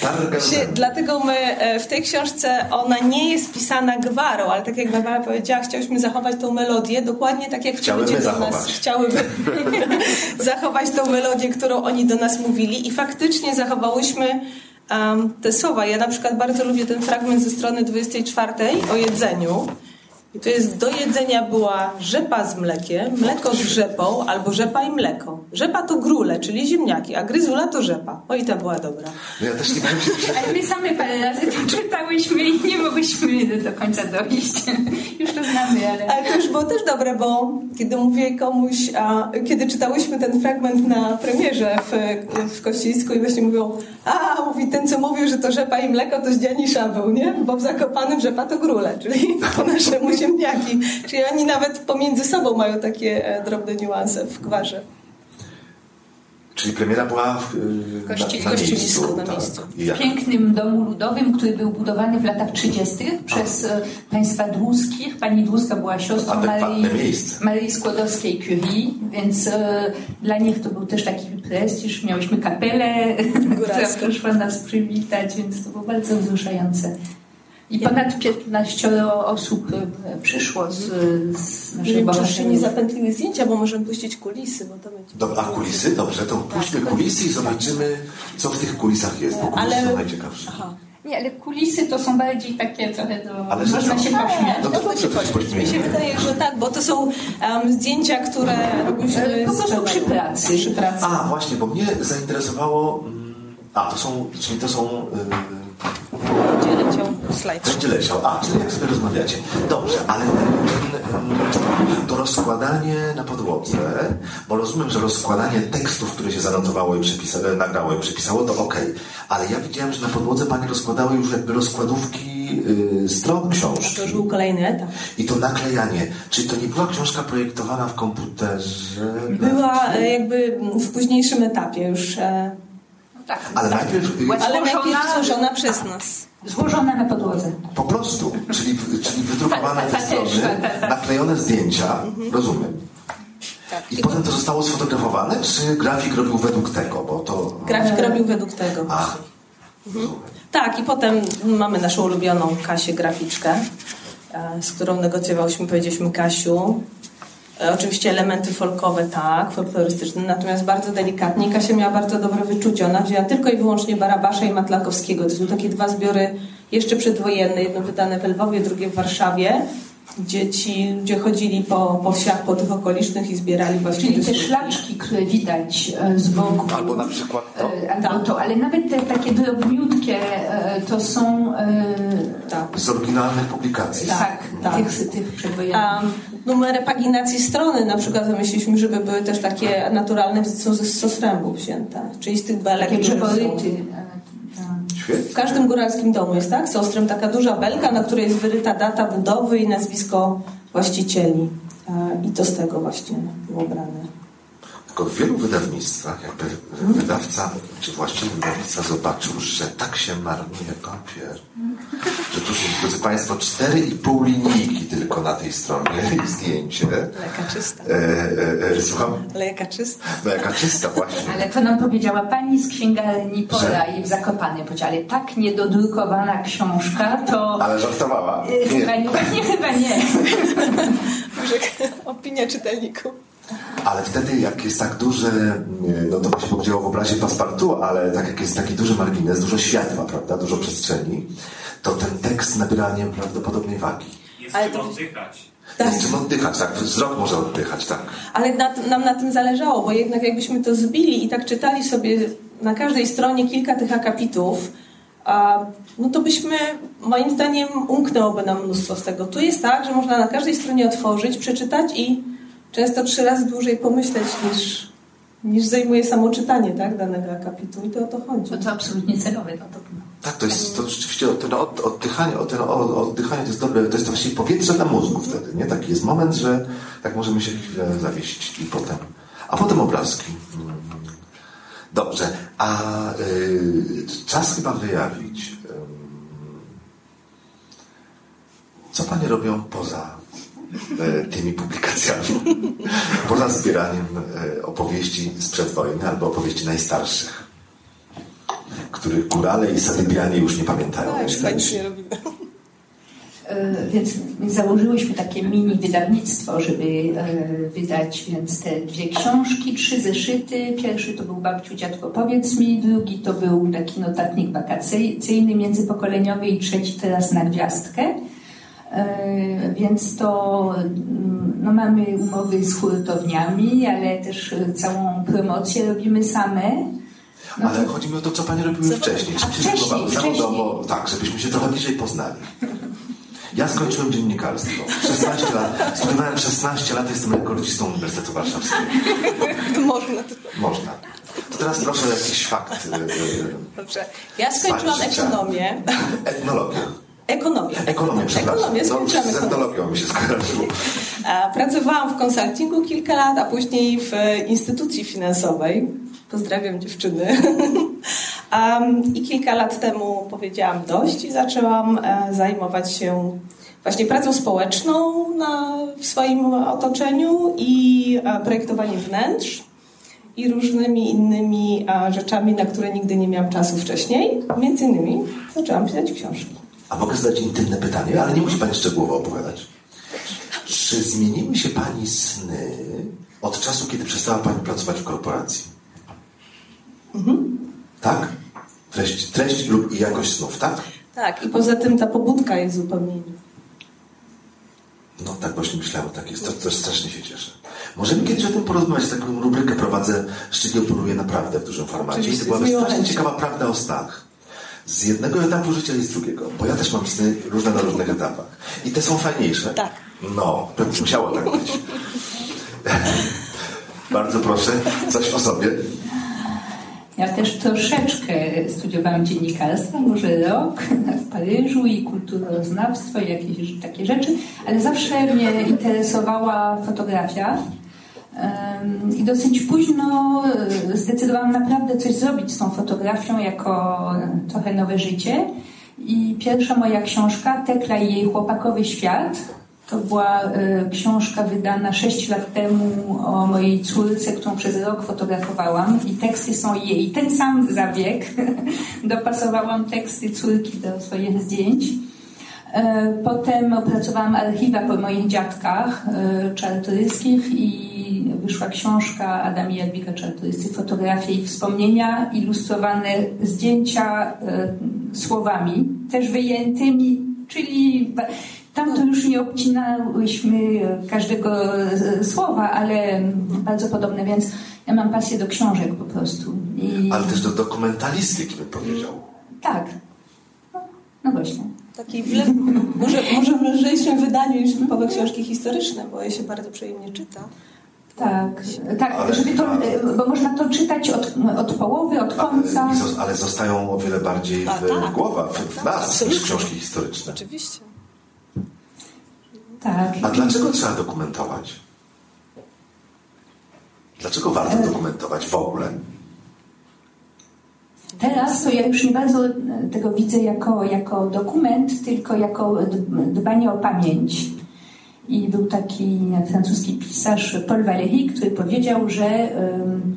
Targał dlatego my e, w tej książce ona nie jest pisana gwarą, ale tak jak Barbara powiedziała, chciałyśmy zachować tą melodię dokładnie tak jak ci Chciałyby ludzie do nas zachować. chciałyby [LAUGHS] zachować tą melodię, którą oni do nas mówili i faktycznie zachowałyśmy um, te słowa. Ja na przykład bardzo lubię ten fragment ze strony 24 o jedzeniu. I to jest do jedzenia była rzepa z mlekiem, mleko z rzepą albo rzepa i mleko. Rzepa to grule, czyli ziemniaki, a gryzula to rzepa. O i ta była dobra. No ja też nie wiem, czy Ale my same parę razy to [LAUGHS] czytałyśmy i nie mogłyśmy do końca dojść. [LAUGHS] Już to znamy, ale... Ale to było też dobre, bo kiedy mówię komuś, a, kiedy czytałyśmy ten fragment na premierze w, w Kościelisku i właśnie mówią, a mówi ten, co mówił, że to rzepa i mleko, to z Dzianisza był, nie? Bo w Zakopanym rzepa to grule, czyli po naszemu ziemniaki. Czyli oni nawet pomiędzy sobą mają takie e, drobne niuanse w gwarze. Czyli premiera była w, y, Kości- na, na miejscu. Kościelisku, na tak. miejscu. W jak? pięknym domu ludowym, który był budowany w latach 30. przez e, państwa Dłuskich. Pani Dłuska była siostrą miejsce. Marii Skłodowskiej-Curie, więc e, dla nich to był też taki prestiż. Miałyśmy kapelę, [LAUGHS] która przyszła nas przywitać, więc to było bardzo wzruszające. I ponad 15 osób e, przyszło z, z wiem, czy się nie zapętliły zdjęcia, bo możemy puścić kulisy, bo to będzie... Dobra, a kulisy? Dobrze, to puśćmy kulisy i zobaczymy, co w tych kulisach jest, bo kulisy Ale- są najciekawsze. Aha. Nie, ale kulisy to są bardziej takie trochę do... Ale można co? się pośmiać. No to dobrze, to się Mi się wydaje, że tak, bo to są um, zdjęcia, które robiliśmy Po prostu przy pracy. Przy pracy. A, właśnie, bo mnie zainteresowało... mm, A, to są, czyli to są... Yy, slajd? Będzie leciał. A, czyli jak sobie rozmawiacie. Dobrze, ale ten, mm, to rozkładanie na podłodze, bo rozumiem, że rozkładanie tekstów, które się zanotowało i przepisa, e, nagrało i przepisało, to okej. Ale ja widziałem, że na podłodze Pani rozkładały już jakby rozkładówki y, stron książki. To już był kolejny etap. I to naklejanie. Czyli to nie była książka projektowana w komputerze? Była e, jakby w późniejszym etapie już, e, Tak. Ale najpierw... y, ale najpierw złożona przez nas. Złożona na podłodze. Po prostu, czyli, czyli wydrukowane te Ta- ta- ta też, strony, ta- ta- ta. naklejone zdjęcia, rozumiem. Tak. I potem to zostało sfotografowane, czy grafik robił według tego, bo to... Grafik robił według tego. A, rozumiem. Tak, i potem mamy naszą ulubioną Kasię graficzkę, e, z którą negocjowałyśmy, powiedzieliśmy Kasiu. E, Oczywiście elementy folkowe, tak, folklorystyczne, natomiast bardzo delikatnie. Kasia miała bardzo dobre wyczucie. Ona wzięła tylko i wyłącznie Barabasza i Matlakowskiego. To są takie dwa zbiory jeszcze przedwojenne, jedno wydane w Lwowie, drugie w Warszawie, gdzie ci ludzie chodzili po, po wsiach, po tych okolicznych i zbierali właśnie Czyli te szlaczki, które widać e, z boku. Albo na przykład to. E, Albo to, ale nawet te takie drobniutkie e, to są Tak. Z oryginalnych publikacji. tak, tak. tych, tych przedwojennych. A numery paginacji strony na przykład wymyśliliśmy, żeby były też takie naturalne, są ze sosrębu wzięte. Czyli z tych belek, Takie są. przeporyty. e, tak. W każdym góralskim domu jest tak, sostrem taka duża belka, na której jest wyryta data budowy i nazwisko właścicieli. E, I to z tego właśnie było brane. Tylko w wielu wydawnictwach, jakby wydawca, czy właściciel wydawnictwa zobaczył, że tak się marnuje papier, że tu się drodzy Państwo, 4,5 linijki tylko na tej stronie i zdjęcie. Leka czysta. E, e, e, słucham? Leka czysta. No czysta właśnie. Ale to nam powiedziała pani z księgarni Pola i w Zakopanem. Powiedziała, ale tak niedodrukowana książka, to... Ale żartowała. Y, Chyba nie, nie, chyba nie. [LAUGHS] Może opinia czytelników. Ale wtedy, jak jest tak duże, no to by się powiedziało w obrazie paspartu, ale tak jak jest taki duży margines, dużo światła, prawda, dużo przestrzeni, to ten tekst nabiera nieprawdopodobnej wagi. Jest Ale to- oddychać. Tak. Jest czym oddychać, tak, wzrok może oddychać, tak. Ale na, nam na tym zależało, bo jednak jakbyśmy to zbili i tak czytali sobie na każdej stronie kilka tych akapitów, a, no to byśmy, moim zdaniem, umknęłoby nam mnóstwo z tego. Tu jest tak, że można na każdej stronie otworzyć, przeczytać i często trzy razy dłużej pomyśleć niż, niż zajmuje samo czytanie tak, danego akapitu i to o to chodzi. No to absolutnie celowe. No to... Tak, to jest to rzeczywiście ten od, oddychanie, o ten o- oddychanie to jest dobre, to jest właściwie powietrze dla mózgu wtedy, nie? Taki jest moment, że tak możemy się chwilę zawiesić i potem, a potem obrazki. Dobrze, a y, czas chyba wyjawić, ym, co Panie robią poza tymi publikacjami, [LAUGHS] poza zbieraniem e, opowieści sprzed wojny albo opowieści najstarszych których górale i sadybianie już nie pamiętają. Tak, nic nie robimy. E, Więc założyłyśmy takie mini wydawnictwo, żeby e, wydać więc te dwie książki, trzy zeszyty. Pierwszy to był Babciu, dziadko, powiedz mi. Drugi to był taki notatnik wakacyjny, międzypokoleniowy i trzeci teraz na gwiazdkę. E, Więc to mm, no, mamy umowy z hurtowniami, ale też e, całą promocję robimy same. No Ale chodzi mi o to, co Panie robiły wcześniej. Czym A się wcześniej, zajmowały? wcześniej. Zawodowo, tak, żebyśmy się trochę bliżej poznali. Ja skończyłem dziennikarstwo. 16 lat. Studiowałem 16 lat, jestem rekordzistą Uniwersytetu Warszawskiego. To można. To... Można. To teraz proszę o jakiś fakt. y, y, Dobrze. Ja skończyłam Pani ekonomię. Etnologię. Ekonomię, przepraszam. Ekonomię, No, skończyłam z ekonomię. mi się skojarzyło. Pracowałam w konsultingu kilka lat, a później w e, instytucji finansowej. Pozdrawiam dziewczyny. [LAUGHS] I kilka lat temu powiedziałam dość i zaczęłam e, zajmować się właśnie pracą społeczną na, w swoim otoczeniu i e, projektowaniem wnętrz i różnymi innymi rzeczami, na które nigdy nie miałam czasu wcześniej. Między innymi zaczęłam pisać książki. A mogę zadać intymne pytanie, ale nie musi Pani szczegółowo opowiadać. Czy zmieniły się Pani sny od czasu, kiedy przestała Pani pracować w korporacji? Tak? Treść, treść lub i jakość snów, tak? Tak, i poza tym ta pobudka jest zupełnie inna. No tak właśnie myślałem, tak jest. To, to strasznie się cieszę. Możemy kiedyś o tym porozmawiać. Taką rubrykę prowadzę Szczygieł poluje naprawdę w dużym formacie. I Oczywiście, to była strasznie ciekawa prawda o snach. Z jednego etapu życia i z drugiego. Bo ja też mam sny różne na różnych etapach. I te są fajniejsze. Tak. No, pewnie musiało tak być. Bardzo proszę, coś o sobie. Ja też troszeczkę studiowałam dziennikarstwo, może rok w Paryżu i kulturoznawstwo i jakieś takie rzeczy, ale zawsze mnie interesowała fotografia. I dosyć późno e, zdecydowałam naprawdę coś zrobić z tą fotografią jako e, trochę nowe życie. I pierwsza moja książka, Tekla i jej chłopakowy świat, to była e, książka wydana 6 lat temu o mojej córce, którą przez rok fotografowałam i teksty są jej. Ten sam zabieg. [LAUGHS] Dopasowałam teksty córki do swoich zdjęć. E, Potem opracowałam archiwa po moich dziadkach e, czartoryskich i wyszła książka Adam i Jadwiga Czartoryscy, fotografie i wspomnienia, ilustrowane zdjęcia e, słowami, też wyjętymi, czyli tam to już nie obcinałyśmy każdego słowa, ale bardzo podobne, więc ja mam pasję do książek po prostu. I Ale też do dokumentalistyki bym powiedział. tak, no, no właśnie. Takiej może, może w lżejszym wydaniu niż typowe książki historyczne, bo je się bardzo przyjemnie czyta. Tak, tak, Ale- żeby to, bo można to czytać od, od połowy, od końca. Ale, ale zostają o wiele bardziej w, A, tak. w głowach, w, w Tak, nas, niż książki historyczne. Oczywiście. Tak. A dlaczego trzeba dokumentować? Dlaczego warto dokumentować w ogóle? Teraz to ja już nie bardzo tego widzę jako, jako dokument, tylko jako dbanie o pamięć. I był taki francuski pisarz Paul Valéry, który powiedział, że, um,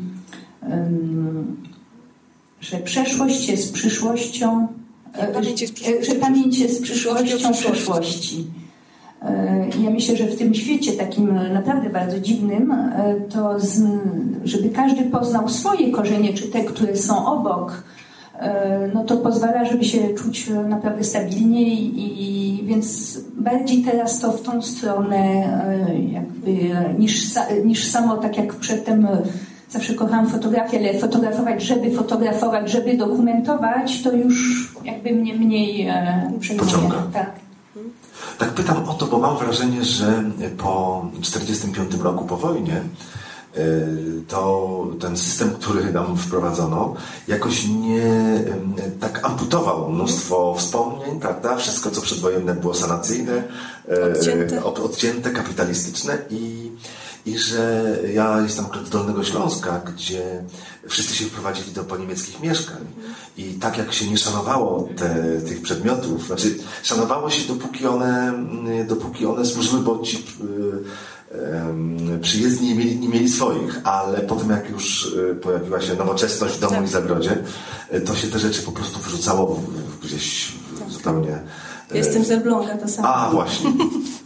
um, że przeszłość jest przyszłością, pamięć jest że pamięć jest przyszłością przeszłości. E, ja myślę, że w tym świecie takim naprawdę bardzo dziwnym, e, to z, żeby każdy poznał swoje korzenie, czy te, które są obok, e, no to pozwala, żeby się czuć naprawdę stabilniej i więc bardziej teraz to w tą stronę jakby niż, niż samo tak jak przedtem zawsze kochałam fotografię, ale fotografować, żeby fotografować, żeby dokumentować, to już jakby mnie mniej przejmuje. Tak. Tak pytam o to, bo mam wrażenie, że po 1945 roku, po wojnie, y, to ten system, który nam wprowadzono, jakoś nie tak amputował mnóstwo wspomnień, prawda? Wszystko, co przedwojenne było sanacyjne, y, odcięte, odcięte kapitalistyczne i i że ja jestem z Dolnego Śląska, gdzie wszyscy się wprowadzili do poniemieckich mieszkań i tak jak się nie szanowało te, tych przedmiotów, znaczy szanowało się dopóki one, dopóki one służyły, bo ci yy, przyjezdni nie mieli, nie mieli swoich, ale potem jak już y, pojawiła się nowoczesność w domu tak. i zagrodzie, y, to się te rzeczy po prostu wyrzucało gdzieś tak. zupełnie... Jestem z Elbląga, to samo. A, właśnie. [LAUGHS]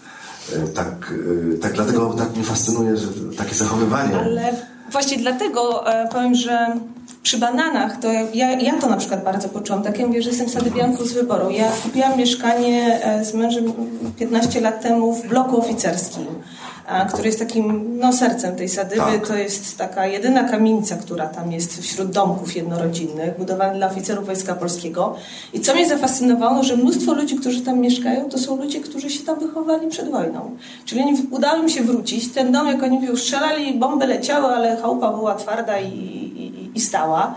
E, tak, e, tak dlatego tak mnie fascynuje, że takie zachowywanie. Ale właśnie dlatego e, powiem, że przy bananach to ja, ja to na przykład bardzo poczułam. Tak ja mówię, że jestem sadybianką z wyboru. Ja kupiłam mieszkanie z mężem 15 lat temu w bloku oficerskim który jest takim no, sercem tej sadyby. Tak. To jest taka jedyna kamienica, która tam jest wśród domków jednorodzinnych, budowana dla oficerów Wojska Polskiego. I co mnie zafascynowało, że mnóstwo ludzi, którzy tam mieszkają, to są ludzie, którzy się tam wychowali przed wojną. Czyli oni udało im się wrócić. Ten dom, jak oni mówią, strzelali, bomby leciały, ale chałupa była twarda i, i, i stała.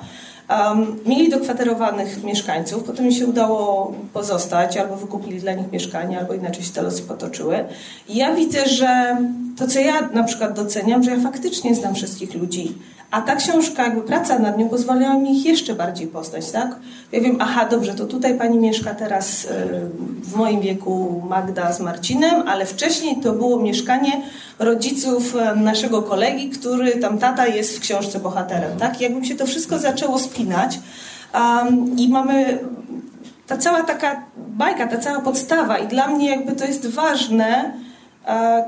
Um, mieli dokwaterowanych mieszkańców, potem mi się udało pozostać, albo wykupili dla nich mieszkanie, albo inaczej się te losy potoczyły. I ja widzę, że to, co ja na przykład doceniam, że ja faktycznie znam wszystkich ludzi. A ta książka, jakby praca nad nią pozwalała mi ich jeszcze bardziej poznać, tak? Ja wiem, aha, dobrze, to tutaj pani mieszka teraz y, w moim wieku Magda z Marcinem, ale wcześniej to było mieszkanie rodziców y, naszego kolegi, który tam tata jest w książce bohaterem, tak? Jakbym się to wszystko zaczęło spinać um, i mamy ta cała taka bajka, ta cała podstawa i dla mnie jakby to jest ważne,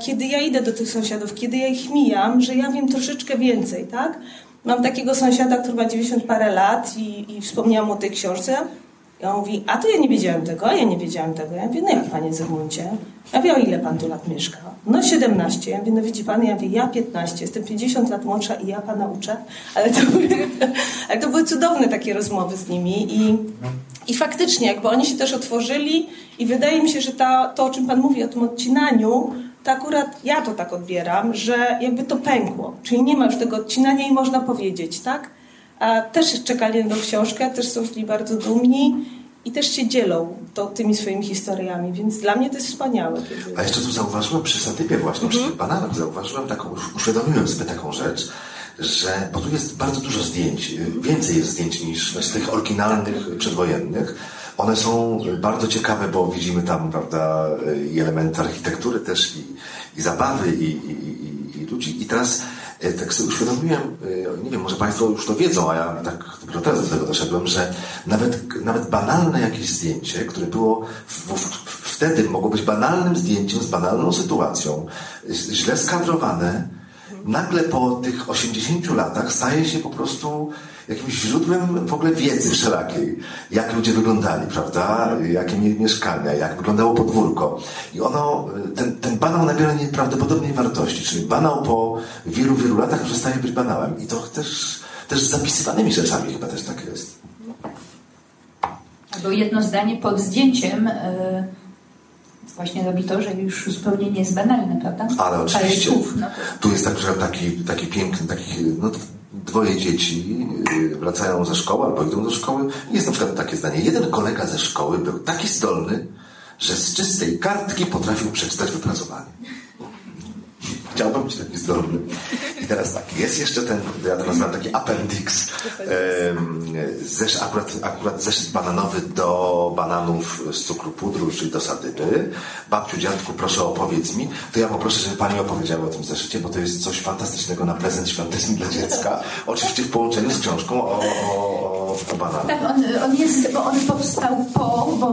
kiedy ja idę do tych sąsiadów, kiedy ja ich mijam, że ja wiem troszeczkę więcej, tak? Mam takiego sąsiada, który ma 90 parę lat i, i wspomniałam o tej książce. I on mówi, a to ja nie wiedziałem tego, a ja nie wiedziałem tego. Ja mówię, no jak panie Zygmuncie? Ja mówię, o ile pan tu lat mieszka? No 17. Ja mówię, no widzi pan? Ja mówię, ja 15. Jestem 50 lat młodsza i ja pana uczę. Ale to były, [LAUGHS] ale to były cudowne takie rozmowy z nimi i, i faktycznie jakby oni się też otworzyli i wydaje mi się, że ta, to, o czym pan mówi, o tym odcinaniu, to akurat ja to tak odbieram, że jakby to pękło. Czyli nie ma już tego odcinania i można powiedzieć, tak? A też czekali na książkę, też są niej bardzo dumni i też się dzielą to, tymi swoimi historiami, więc dla mnie to jest wspaniałe. Kiedy... A jeszcze tu zauważyłem przy satypie właśnie, mhm. przy bananach zauważyłem taką, uświadomiłem sobie taką rzecz, że, bo tu jest bardzo dużo zdjęć, więcej jest zdjęć niż z tych oryginalnych przedwojennych, one są bardzo ciekawe, bo widzimy tam, prawda, i elementy architektury też, i, i zabawy, i, i, i, ludzi. I teraz e, tak sobie uświadomiłem, nie wiem, może Państwo już to wiedzą, a ja tak dopiero teraz do tego doszedłem, że nawet, nawet banalne jakieś zdjęcie, które było w, w, wtedy mogło być banalnym zdjęciem z banalną sytuacją, źle skadrowane, nagle po tych 80 latach staje się po prostu jakimś źródłem w ogóle wiedzy wszelakiej. Jak ludzie wyglądali, prawda? Jakie mieli mieszkania, jak wyglądało podwórko. I ono, ten, ten banał nabiera nieprawdopodobnej wartości, czyli banał po wielu, wielu latach przestaje być banałem. I to też, też z zapisywanymi rzeczami chyba też tak jest. Albo jedno zdanie pod zdjęciem yy, właśnie robi to, że już zupełnie nie jest banalne, prawda? Ale oczywiście. Słów, no. Tu jest tak, że taki, taki piękny, taki, no dwoje dzieci y, wracają ze szkoły albo idą do szkoły. Jest na przykład takie zdanie. Jeden kolega ze szkoły był taki zdolny, że z czystej kartki potrafił przeczytać wypracowanie. Chciałbym być taki zdolny. Teraz tak, jest jeszcze ten, ja to nazywam taki appendix, zesz, akurat, akurat zeszyt bananowy do bananów z cukru pudru, czyli do sadyby. Babciu, dziadku, proszę opowiedz mi. To ja poproszę, żeby Pani opowiedziała o tym zeszycie, bo to jest coś fantastycznego na prezent świąteczny dla dziecka. Oczywiście w połączeniu z książką o, o, o bananach. Tak, on, on jest, bo on powstał po, bo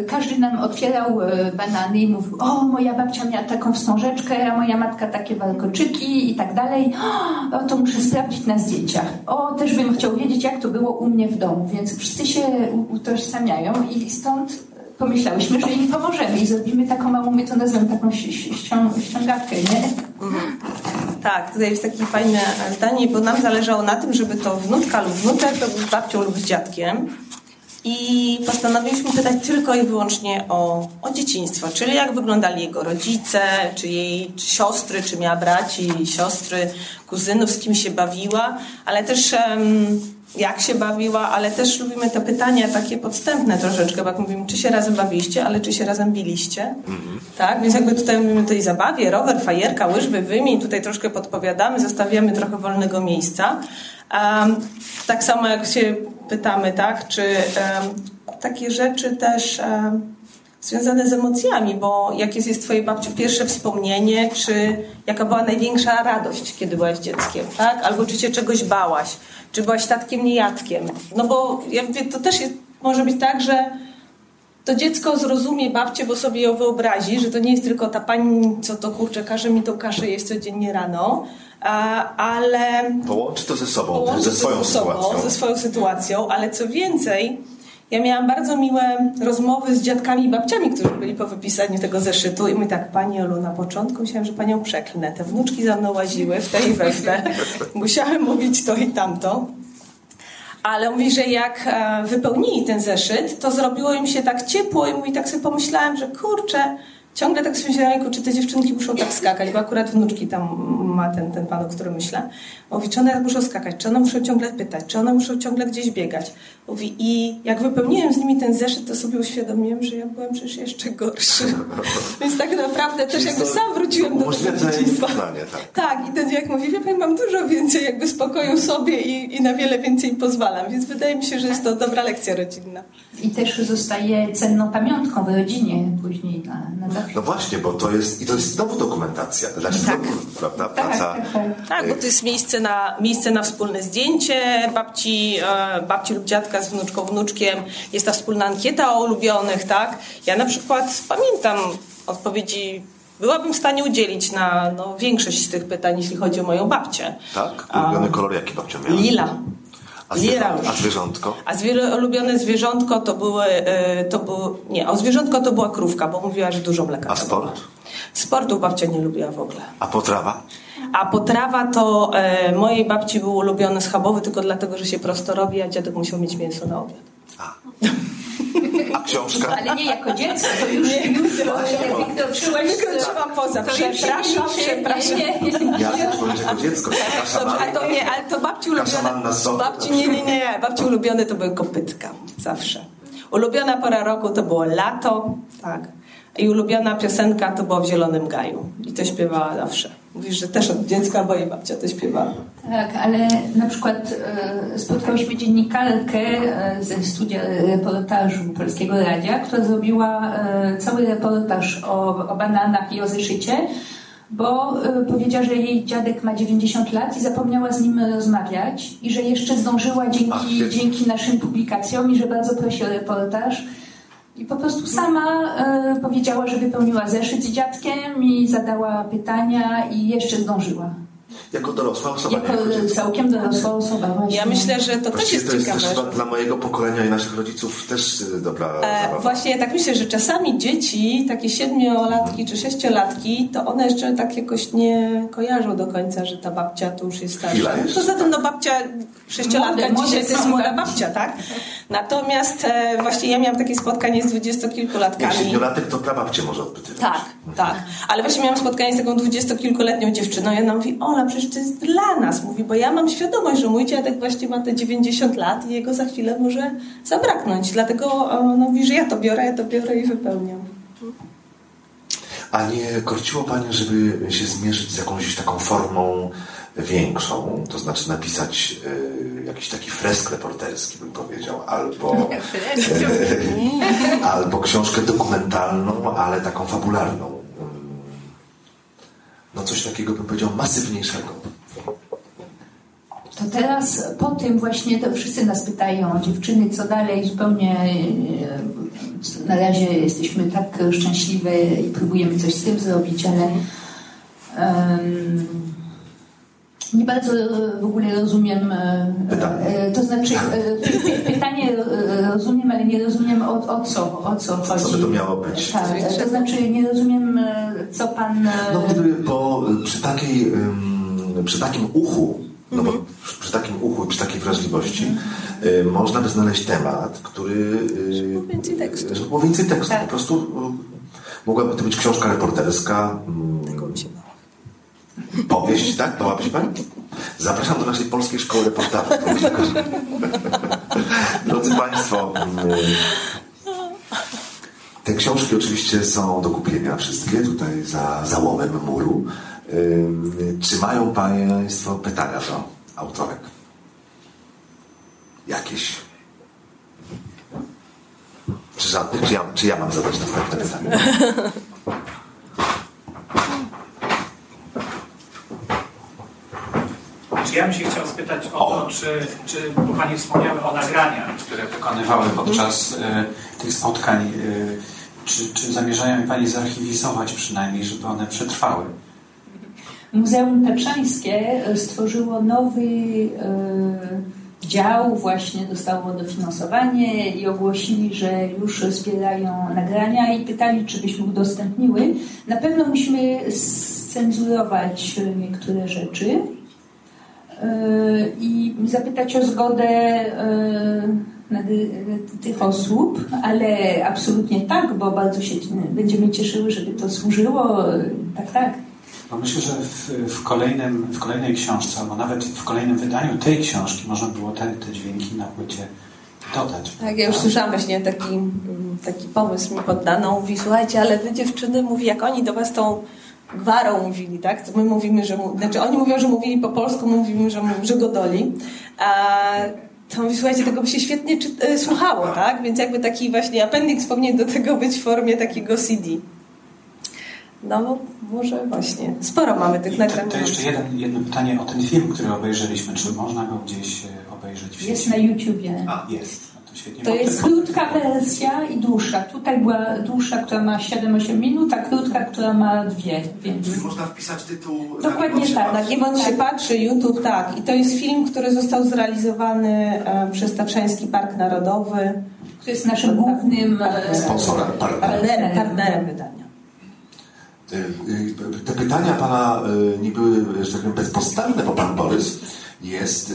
y, każdy nam otwierał y, banany i mówił, o, moja babcia miała taką wstążeczkę, a moja matka takie walkoczyki i tak dalej. O, to muszę sprawdzić na zdjęciach. O, też bym chciał wiedzieć, jak to było u mnie w domu, więc wszyscy się utożsamiają i stąd pomyślałyśmy, że im pomożemy i zrobimy taką małą, my to nazywam taką ściągatkę, nie? Mhm. Tak, tutaj jest takie fajne zdanie, bo nam zależało na tym, żeby to wnuczka lub wnuczek to był z babcią lub z dziadkiem. I postanowiliśmy pytać tylko i wyłącznie o, o dzieciństwo, czyli jak wyglądali jego rodzice, czy jej czy siostry, czy miała braci, siostry, kuzynów, z kim się bawiła, ale też um, jak się bawiła, ale też lubimy te pytania takie podstępne troszeczkę, bo jak mówimy, czy się razem bawiliście, ale czy się razem biliście, mhm. tak? Więc jakby tutaj mówimy tej zabawie, rower, fajerka, łyżwy, wymień, tutaj troszkę podpowiadamy, zostawiamy trochę wolnego miejsca. Um, tak samo jak się pytamy, tak, czy um, takie rzeczy też um, związane z emocjami, bo jakie jest Twoje babciu pierwsze wspomnienie, czy jaka była największa radość, kiedy byłaś dzieckiem, tak? Albo czy się czegoś bałaś, czy byłaś tatkiem, niejadkiem. No bo ja mówię, to też jest, może być tak, że to dziecko zrozumie babcię, bo sobie ją wyobrazi, że to nie jest tylko ta pani, co to kurczę, każe mi tą kaszę jeść codziennie rano, ale... Połączy to ze sobą, ze swoją ze sobą, sytuacją. Ze swoją sytuacją, ale co więcej, ja miałam bardzo miłe rozmowy z dziadkami i babciami, którzy byli po wypisaniu tego zeszytu i my tak, Pani Olu, na początku myślałam, że Panią przeklnę. Te wnuczki za mną łaziły w tej i we w te. Musiałem mówić to i tamto. Ale mówi, że jak e, wypełnili ten zeszyt, to zrobiło im się tak ciepło i mówi, tak sobie pomyślałem, że kurczę, ciągle tak sobie myślałam, czy te dziewczynki muszą tak skakać, bo akurat wnuczki tam ma ten, ten pan, o którym myślę. Mówi, czy one muszą skakać, czy one muszą ciągle pytać, czy one muszą ciągle gdzieś biegać. Mówi, i jak wypełniłem z nimi ten zeszyt, to sobie uświadomiłem, że ja byłem przecież jeszcze gorszy. [LAUGHS] Więc tak naprawdę też jakby sam wróciłem do tego dzieciństwa. Tak. tak, i ten jak mówi, wie pani, mam dużo więcej jakby spokoju sobie i, i na wiele więcej pozwalam. Więc wydaje mi się, że jest to dobra lekcja rodzinna. I też zostaje cenną pamiątką w rodzinie później na, na zawsze. [LAUGHS] No właśnie, bo to jest, i to jest znowu dokumentacja. Znaczy, tak. Znowu, prawda? Tak, Praca. Tak, tak, tak, bo to jest miejsce na, miejsce na wspólne zdjęcie babci, e, babci lub dziadka z wnuczką, wnuczkiem. Jest ta wspólna ankieta o ulubionych, tak? Ja na przykład pamiętam odpowiedzi byłabym w stanie udzielić na no, większość z tych pytań, jeśli chodzi o moją babcię. Tak? Ulubiony A, kolor jaki babcia miała? Lila. A, zwierząt, a zwierzątko? A zwier ulubione zwierzątko to były, e, to był, nie, o zwierzątko to była krówka, bo mówiła, że dużo mleka. A sport? Sportu babcia nie lubiła w ogóle. A potrawa? A potrawa to e, mojej babci był ulubiony schabowy tylko dlatego, że się prosto robi, a dziadek musiał mieć mięso na obiad. A. [LAUGHS] Książka? Ale nie jako dziecko, to już, nie. Wykroczyłam poza. To przepraszam, przepraszam. Nie, nie, nie. Ja też powiedzieć jako dziecko. Dobrze, a to nie, ale to babci ulubione. Babci, nie, nie, nie. Babci ulubione to były kopytka. Zawsze. Ulubiona pora roku to było lato, tak. I ulubiona piosenka to była w Zielonym Gaju. I to śpiewała zawsze. Mówisz, że też od dziecka, bo jej babcia to śpiewała. Tak, ale na przykład e, spotkałyśmy dziennikarkę e, ze studia reportażu Polskiego Radia, która zrobiła e, cały reportaż o, o bananach i o zeszycie, bo powiedziała, że jej dziadek ma 90 lat i zapomniała z nim rozmawiać i że jeszcze zdążyła dzięki, dzięki naszym publikacjom i że bardzo prosi o reportaż i po prostu sama e, powiedziała, że wypełniła zeszyt z dziadkiem i zadała pytania i jeszcze zdążyła. Jako dorosła osoba. Jako, jako całkiem dorosła osoba. Właśnie. Ja myślę, że to też jest to jest ciekawe. Też chyba dla mojego pokolenia i naszych rodziców też y, dobra e, Właśnie ja tak myślę, że czasami dzieci, takie siedmiolatki czy sześciolatki, to one jeszcze tak jakoś nie kojarzą do końca, że ta babcia to już jest starsza. Poza tym no babcia sześciolatka młode, dzisiaj to jest młoda babcia, tak? Natomiast e, właśnie ja miałam takie spotkanie z dwudziestokilkulatkami. Siedmiolatek to prababcie może odpytywać. Tak, mhm. tak. Ale właśnie miałam spotkanie z taką dwudziestokilkuletnią dziewczyną i ona mówi, Przecież to jest dla nas, mówi, bo ja mam świadomość, że mój dziadek właśnie ma te 90 lat i jego za chwilę może zabraknąć. Dlatego ona mówi, że ja to biorę, ja to biorę i wypełniam. A nie korciło Panie, żeby się zmierzyć z jakąś taką formą większą, to znaczy napisać y, jakiś taki fresk reporterski, bym powiedział, albo, [LAUGHS] y, [LAUGHS] albo książkę dokumentalną, ale taką fabularną. No coś takiego bym powiedział masywniejszego. To teraz po tym właśnie to wszyscy nas pytają, dziewczyny, co dalej, zupełnie e, na razie jesteśmy tak szczęśliwe i próbujemy coś z tym zrobić, ale um, nie bardzo w ogóle rozumiem, e, to znaczy pytanie rozumiem, ale nie rozumiem o, o co, o co chodzi. Co by to miało być? Tak, to znaczy nie rozumiem, co pan... No gdyby, bo przy takiej, przy takim uchu no bo przy takim uchu, przy takiej wrażliwości można by znaleźć temat, który... Żeby było więcej tekstu. Żeby było więcej tekstu. Tak. Po prostu mogłaby to być książka reporterska. Mm, Tego mi się Powieść, tak? Bałabyś Pani? Zapraszam do naszej polskiej szkoły reportażu. Drodzy Państwo, mm, te książki oczywiście są do kupienia wszystkie tutaj za załomem muru. Czy mają Państwo pytania do autorek? Jakieś? Czy żadnych? Czy ja, czy ja mam zadać następne pytanie? Czy ja bym się chciał spytać o, o. to, czy, czy, bo Pani wspomniały o nagraniach, które wykonywały podczas y, tych spotkań. Y, czy, czy zamierzają Pani zarchiwizować przynajmniej, żeby one przetrwały? Muzeum Tatrzańskie e, stworzyło nowy e, dział, właśnie dostało dofinansowanie i ogłosili, że już zbierają nagrania i pytali, czy byśmy udostępniły. Na pewno musimy scenzurować niektóre rzeczy i zapytać o zgodę tych osób, ale absolutnie tak, bo bardzo się będziemy cieszyły, żeby to służyło. Tak, tak. Bo myślę, że w, w, kolejnym, w kolejnej książce, albo nawet w kolejnym wydaniu tej książki można było te, te dźwięki na płycie dodać. Tak, ja już tak? słyszałam właśnie taki, taki pomysł mi poddano. Mówi, słuchajcie, ale wy dziewczyny, mówi, jak oni do was tą gwarą mówili, tak? My mówimy, że... Znaczy oni mówią, że mówili po polsku, my mówimy, że, że godoli. A to mówi, słuchajcie, tego by się świetnie czy, y, słuchało, tak? Więc jakby taki właśnie appendix powinien do tego być w formie takiego CD. No, może właśnie. Sporo mamy tych nagrań. To, to jeszcze jeden, jedno pytanie o ten film, który obejrzeliśmy. Czy można go gdzieś e, obejrzeć w sieci? Jest na YouTubie. A, jest. To jest krótka wersja i dłuższa. Tutaj była dłuższa, która ma 7-8 minut, a krótka, która ma dwie. Więc... Można wpisać tytuł. Dokładnie tak. Na Giewon się patrzy, YouTube, tak. I to jest film, który został zrealizowany e, przez Tatrzański Park Narodowy. Który jest naszym głównym e, sponsorem, partnerem, partnerem wydania. Y, te pytania pana nie były, że tak powiem, bezpodstawne, bo pan Borys jest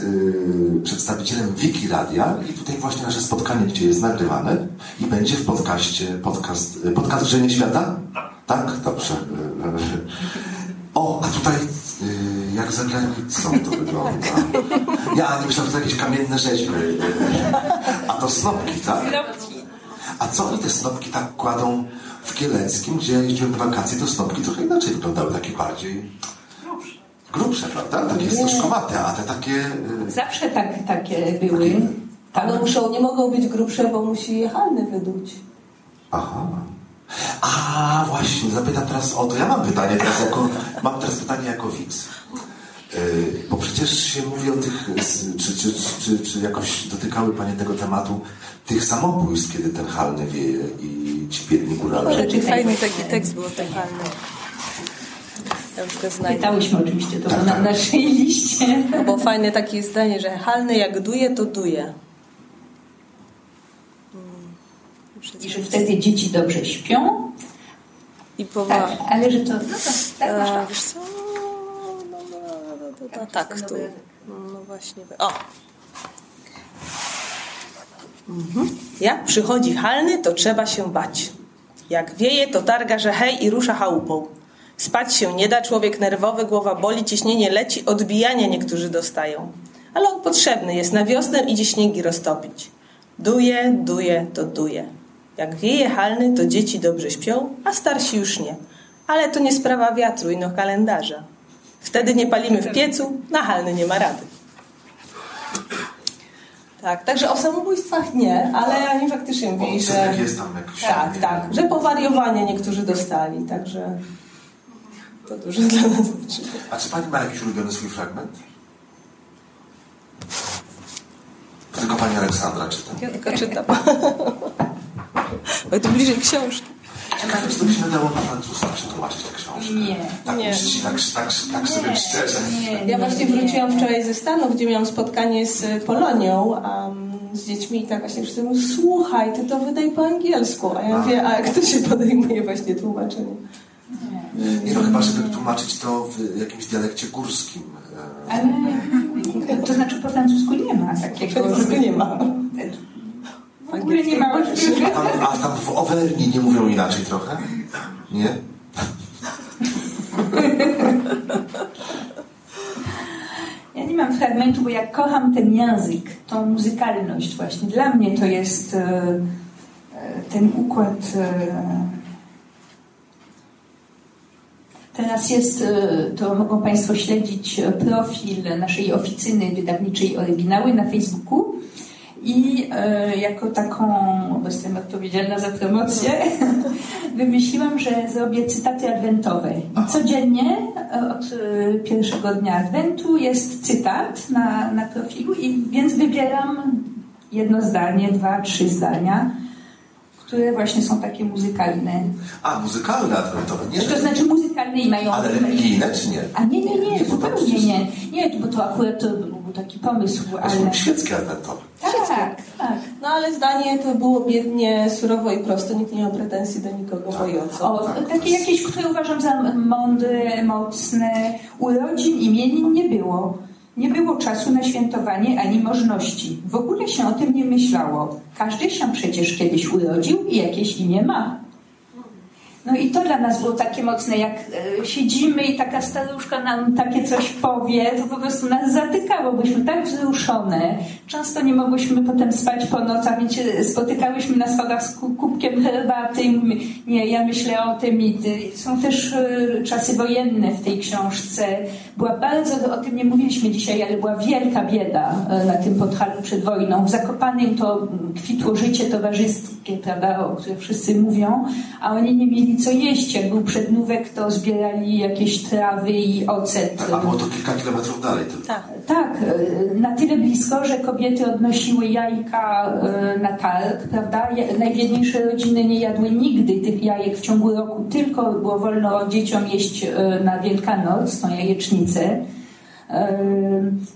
przedstawicielem Wiki Radia i tutaj właśnie nasze spotkanie, gdzie jest nagrywane i będzie w podcaście, podcast, podcast Żenie Świata? Tak? Dobrze. O, a tutaj jak za granicą to wygląda. Ja nie myślałem, że to jakieś kamienne rzeźby. A to snopki, tak? A co oni te snopki tak kładą w Kieleckim, gdzie jeździłem na wakacje, to snopki trochę inaczej wyglądały, takie bardziej grubsze, prawda? Takie stożkowate, a te takie... Y, Zawsze tak, takie były. Takie... Ale muszą, nie mogą być grubsze, bo musi je halny wyduć. Aha. A właśnie, zapytam teraz o to. Ja mam pytanie teraz jako, mam teraz pytanie jako widz. Yy, bo przecież się mówi o tych, czy, czy, czy, czy jakoś dotykały Panie tego tematu, tych samobójstw, kiedy ten halny wieje i ci biedni górale. Rzeczy fajny taki tekst był ten halny. Ja już go znajdę. Pytałyśmy oczywiście to tak, na tak. naszej [LAUGHS] liście. No bo fajne takie zdanie, że halny jak duje, to duje. Hmm. I że wtedy dzieci dobrze śpią. I powoli. Tak, ale że to... No to tak, A, wiesz co? No, no, no, no, tak, tu. No właśnie. O! Mhm. Jak przychodzi halny, to trzeba się bać. Jak wieje, to targa, że hej i rusza chałupą. Spać się nie da, człowiek nerwowy, głowa boli, ciśnienie leci, odbijania niektórzy dostają. Ale on potrzebny jest, na wiosnę idzie śniegi roztopić. Duje, duje, to duje. Jak wieje halny, to dzieci dobrze śpią, a starsi już nie. Ale to nie sprawa wiatru i no kalendarza. Wtedy nie palimy w piecu, nachalny nie ma rady. Tak, także o samobójstwach nie, ale oni faktycznie mówili, że... Odsetek jest tam jakiś. Tak, tak, że powariowanie niektórzy dostali, także to dużo dla nas znaczy. A czy pani ma jakiś ulubiony swój fragment? Tylko pani Aleksandra czyta. Ja tylko czytam. Bo to bliżej książki. Ciekawe, czy to by się dało na francuska przetłumaczyć tę książkę. Nie. Tak, Nie. tak, tak, tak sobie Nie, szczerze. nie, Ja właśnie nie. wróciłam wczoraj ze Stanów, gdzie miałam spotkanie z Polonią um, z dziećmi i tak właśnie wszyscy mówią, słuchaj, ty to wydaj po angielsku. A ja mówię, a jak to się podejmuje właśnie tłumaczenie? Nie no, chyba, żeby tłumaczyć to w jakimś dialekcie górskim. e, Ale to znaczy po francusku nie ma Po takiego. francusku nie ma. W ogóle nie ma A tam, a tam w Owerni nie mówią inaczej trochę? Nie? Ja nie mam fragmentu, bo ja kocham ten język, tą muzykalność właśnie. Dla mnie to jest e, e, ten układ. Teraz jest, e, to mogą Państwo śledzić e, profil naszej oficyny wydawniczej Oryginały na Facebooku. I e, jako taką, bo jestem odpowiedzialna za promocję, [LAUGHS] wymyśliłam, że zrobię cytaty adwentowe. I codziennie od pierwszego dnia adwentu jest cytat na, na profilu, i więc wybieram jedno zdanie, dwa, trzy zdania, które właśnie są takie muzykalne. A, muzykalne adwentowe, nie? To znaczy muzykalne i mają... Ale religijne, czy nie? A nie, nie, nie, to zupełnie nie. Nie, bo to akurat to był taki pomysł, ale... są świeckie adwentowe. Tak, tak. No ale zdanie to było biednie, surowo i prosto, nikt nie miał pretensji do nikogo, bo i o co. O, takie jakieś, które uważam za mądre, mocne. Urodzin, imienin nie było. Nie było czasu na świętowanie ani możności. W ogóle się o tym nie myślało. Każdy się przecież kiedyś urodził i jakieś imię ma. No i to dla nas było takie mocne, jak e, siedzimy i taka staruszka nam takie coś powie, to po prostu nas zatykało, byliśmy tak wzruszone. Często nie mogłyśmy potem spać po nocach, wiecie, spotykałyśmy na schodach z ku- kubkiem herbaty i mówimy, nie, ja myślę o tym i. Są też e, czasy wojenne w tej książce. Była bardzo, o tym nie mówiliśmy dzisiaj, ale była wielka bieda e, na tym podchalu przed wojną. W Zakopanym to kwitło życie towarzyskie, prawda, o którym wszyscy mówią, a oni nie mieli co jeść. Jak był przednówek, to zbierali jakieś trawy i ocet. A było to kilka kilometrów dalej tylko. Tak. Tak, e, na tyle blisko, że kobiety odnosiły jajka e, na targ, prawda? Najbiedniejsze rodziny nie jadły nigdy tych jajek w ciągu roku, tylko było wolno dzieciom jeść e, na Wielkanoc, tą jajecznicę.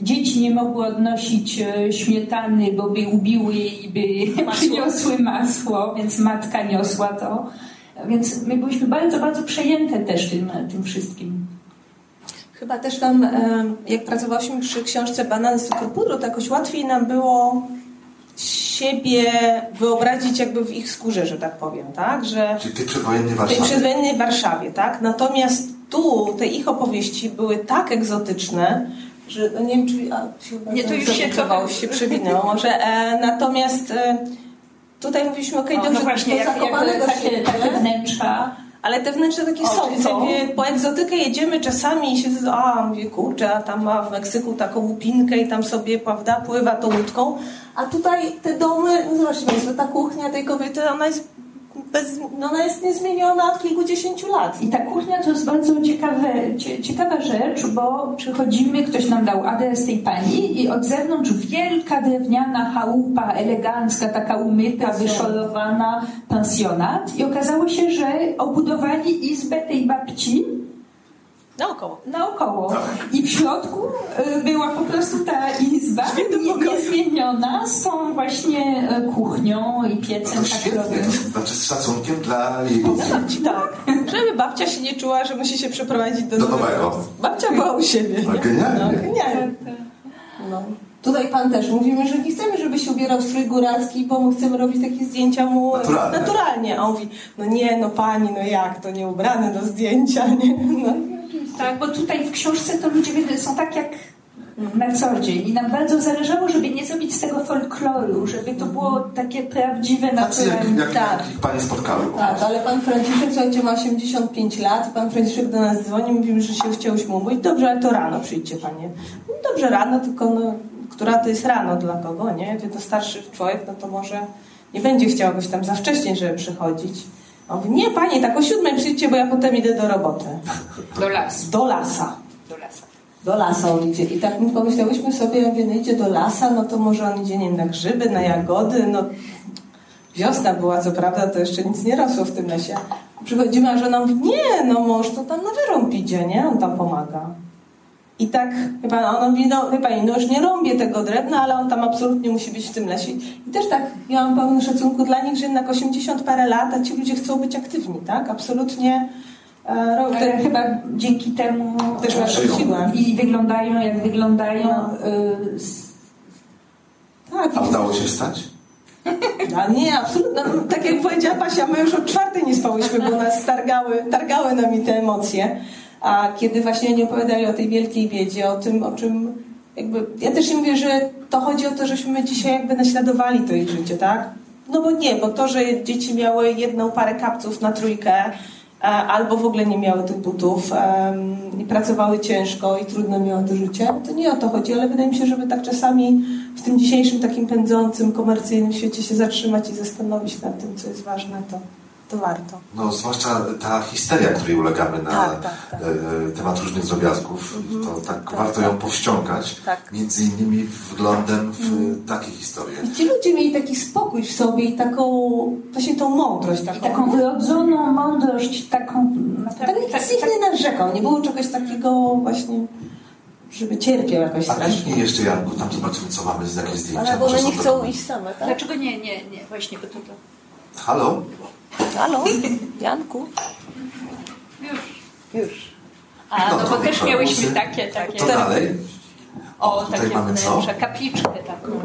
Dzieci nie mogły odnosić śmietany, bo by ubiły i by [LAUGHS] przyniosły masło, więc matka niosła to. Więc my byliśmy bardzo, bardzo przejęte też tym, tym wszystkim. Chyba też tam, jak pracowałyśmy przy książce Banany z cukru to jakoś łatwiej nam było siebie wyobrazić jakby w ich skórze, że tak powiem, tak? Że Czyli tej przedwojennej w tej Warszawie. przedwojennej Warszawie, tak? Natomiast tu te ich opowieści były tak egzotyczne, że no nie wiem, czy a, się Nie, to już się się przewinęło może. E, natomiast e, tutaj mówiliśmy, okej, No, dobrze, no właśnie, do Zakopanego takie, się takie wnętrza. ale te wnętrza takie O, są. Mówię, po egzotykę jedziemy czasami i siedzę, a mówię, kurczę, a tam ma w Meksyku taką łupinkę i tam sobie, prawda, pływa tą łódką. A tutaj te domy, no zobaczcie Państwo, ta kuchnia tej kobiety, ona jest, bez, no ona jest niezmieniona od kilkudziesięciu lat. I ta kuchnia to jest bardzo ciekawe, cie, ciekawa rzecz, bo przychodzimy, ktoś nam dał adres tej pani i od zewnątrz wielka drewniana chałupa, elegancka, taka umyta, Pensjonat. wyszorowana, pensjonat. I okazało się, że obudowali izbę tej babci Naokoło. naokoło. I w środku y, była po prostu ta izba nie- niezmieniona z tą właśnie y, kuchnią i No piecem to takrowym. to znaczy z szacunkiem dla jej tak. Żeby babcia się nie czuła, że musi się przeprowadzić do, Do nowego. Babcia była u siebie. No, nie? genialnie. No, genialnie. No. Tutaj pan też mówimy, że nie chcemy, żeby się ubierał w strój góralski, bo my chcemy robić takie zdjęcia mu Naturalne. naturalnie. A on mówi, no nie, no pani, no jak, to nie ubrany do zdjęcia, nie? No. Tak, bo tutaj w książce to ludzie są tak jak na co dzień. I nam bardzo zależało, żeby nie zrobić z tego folkloru, żeby to było takie prawdziwe, Tacy jak, naturalne. jak, Tak. jak spotkały. po Tak, ale pan Franciszek, słuchajcie, ma 85 lat i pan Franciszek do nas dzwoni, mówimy, że się chciałyśmy umówić. Dobrze, ale to rano przyjdźcie, panie. No Dobrze, rano, tylko no, która to jest rano dla kogo, nie? Wie to starszy człowiek, no to może nie będzie chciał jakoś tam za wcześnie, żeby przychodzić. On mówi, nie, panie, tak o siódmej przyjdźcie, bo ja potem idę do roboty. Do lasu. Do lasa. Do lasa. Do lasa on idzie. I tak my pomyślałyśmy sobie, ja mówię, no idzie do lasa, no to może on idzie, nie wiem, na grzyby, na jagody, no wiosna była, co prawda, to jeszcze nic nie rosło w tym lesie. Przychodzimy, a żona mówi, nie, no mąż to tam na wyrąb idzie, nie? On tam pomaga. I tak, chyba ona mówi, no wie pani, no już nie rąbię tego drewna, ale on tam absolutnie musi być w tym lesie. I też tak, ja mam pełny szacunku dla nich, że jednak 80 parę lat, a ci ludzie chcą być aktywni, tak? Absolutnie. E, ro- Ale te- chyba dzięki temu Też masz siłę. i wyglądają jak wyglądają. No. y, s- Tak, A udało się wstać? [LAUGHS] A nie, absolutnie. No, tak jak powiedziała Basia, my już od czwartej nie spałyśmy, bo nas targały, targały nami te emocje. A kiedy właśnie oni opowiadali o tej wielkiej biedzie, o tym, o czym jakby... Ja też im mówię, że to chodzi o to, żeśmy dzisiaj jakby naśladowali to ich życie, tak? No bo nie, bo to, że dzieci miały jedną parę kapców na trójkę, e, albo w ogóle nie miały tych butów i pracowały ciężko i trudno miały to życie, to nie o to chodzi, ale wydaje mi się, żeby tak czasami w tym dzisiejszym takim pędzącym, komercyjnym świecie się zatrzymać i zastanowić nad tym, co jest ważne, to, to warto. No, zwłaszcza ta histeria, której ulegamy na Tak, tak, tak. e, temat różnych drobiazgów, to tak, tak, warto ją powściągać, Tak. między innymi wglądem w takie historie. I ci ludzie mieli taki spokój w sobie i taką, właśnie tą mądrość taką. I taką wyrodzoną mądrość, taką tak, nic z nich nie narzekał, nie było czegoś takiego właśnie, żeby cierpiał jakoś A strasznie. jeszcze, Janku, tam zobaczymy, co mamy, z jakie zdjęcia. Ale one nie chcą iść same, tak? Dlaczego nie, nie, nie, właśnie, bo to, to Halo? Halo? Janku? już. Już. A, No no, bo też miałyśmy takie, takie. To dalej? O, tutaj takie mamy co? kapliczkę taką.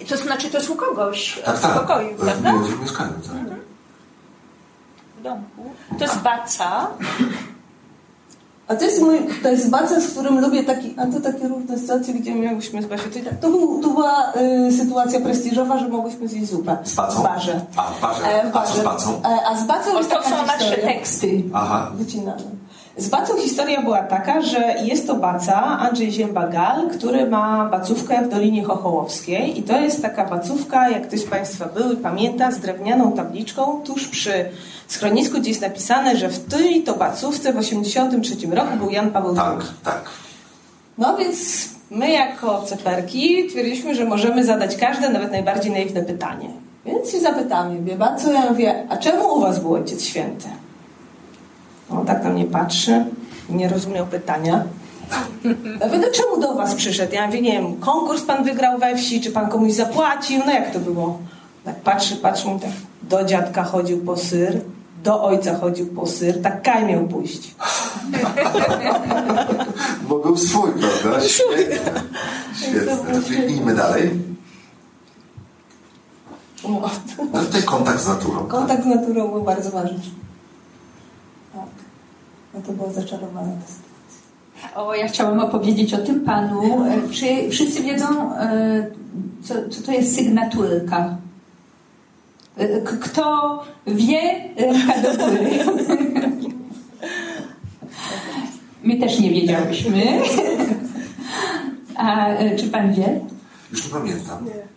I to znaczy, to jest u kogoś Tak, w tak. pokoju, prawda? w mieszkaniu, tak. W domku. To jest baca. A to jest mój, to jest baca, z którym lubię taki, a to takie różne sytuacje, gdzie miałyśmy z Basią. To, to, był, to była y, sytuacja prestiżowa, że mogłyśmy zjeść zupę. Z bacą? W barze. A, w barze. E, w A co z barze. bacą? E, a z bacą jest to taka są nasze historia. teksty. Aha. Wycinane. Z bacą historia była taka, że jest to baca Andrzej Ziemba-Gal, który ma bacówkę w Dolinie Chochołowskiej i to jest taka bacówka, jak ktoś z Państwa był i pamięta, z drewnianą tabliczką tuż przy schronisku, gdzie jest napisane, że w tej to bacówce w 1983 roku był Jan Paweł Tak, II. tak. No więc my jako ceperki twierdziliśmy, że możemy zadać każde, nawet najbardziej naiwne pytanie. Więc się zapytamy, wie pan co? Ja mówię, a czemu u was był Ojciec Święty? On tak na mnie patrzy, nie rozumiał pytania. Ja mówię, no czemu do was przyszedł? Ja mówię, nie wiem, konkurs pan wygrał we wsi, czy pan komuś zapłacił? No jak to było? Tak patrzy, patrzy, mówi tak, do dziadka chodził po syr, do ojca chodził po syr, tak Kaj miał pójść. [LAUGHS] Bo był swój, prawda? Świetnie. Świetnie. To Kliknijmy dalej. No. Tutaj kontakt z naturą. tak? Kontakt z naturą był bardzo ważny. No to było zaczarowane. O, ja chciałam opowiedzieć o tym panu. E, Czy wszyscy wiedzą, e, co, co to jest sygnaturka? E, k- Kto wie, [LAUGHS] do góry. My też nie wiedziałyśmy. [LAUGHS] A czy pan wie? Już nie pamiętam. E,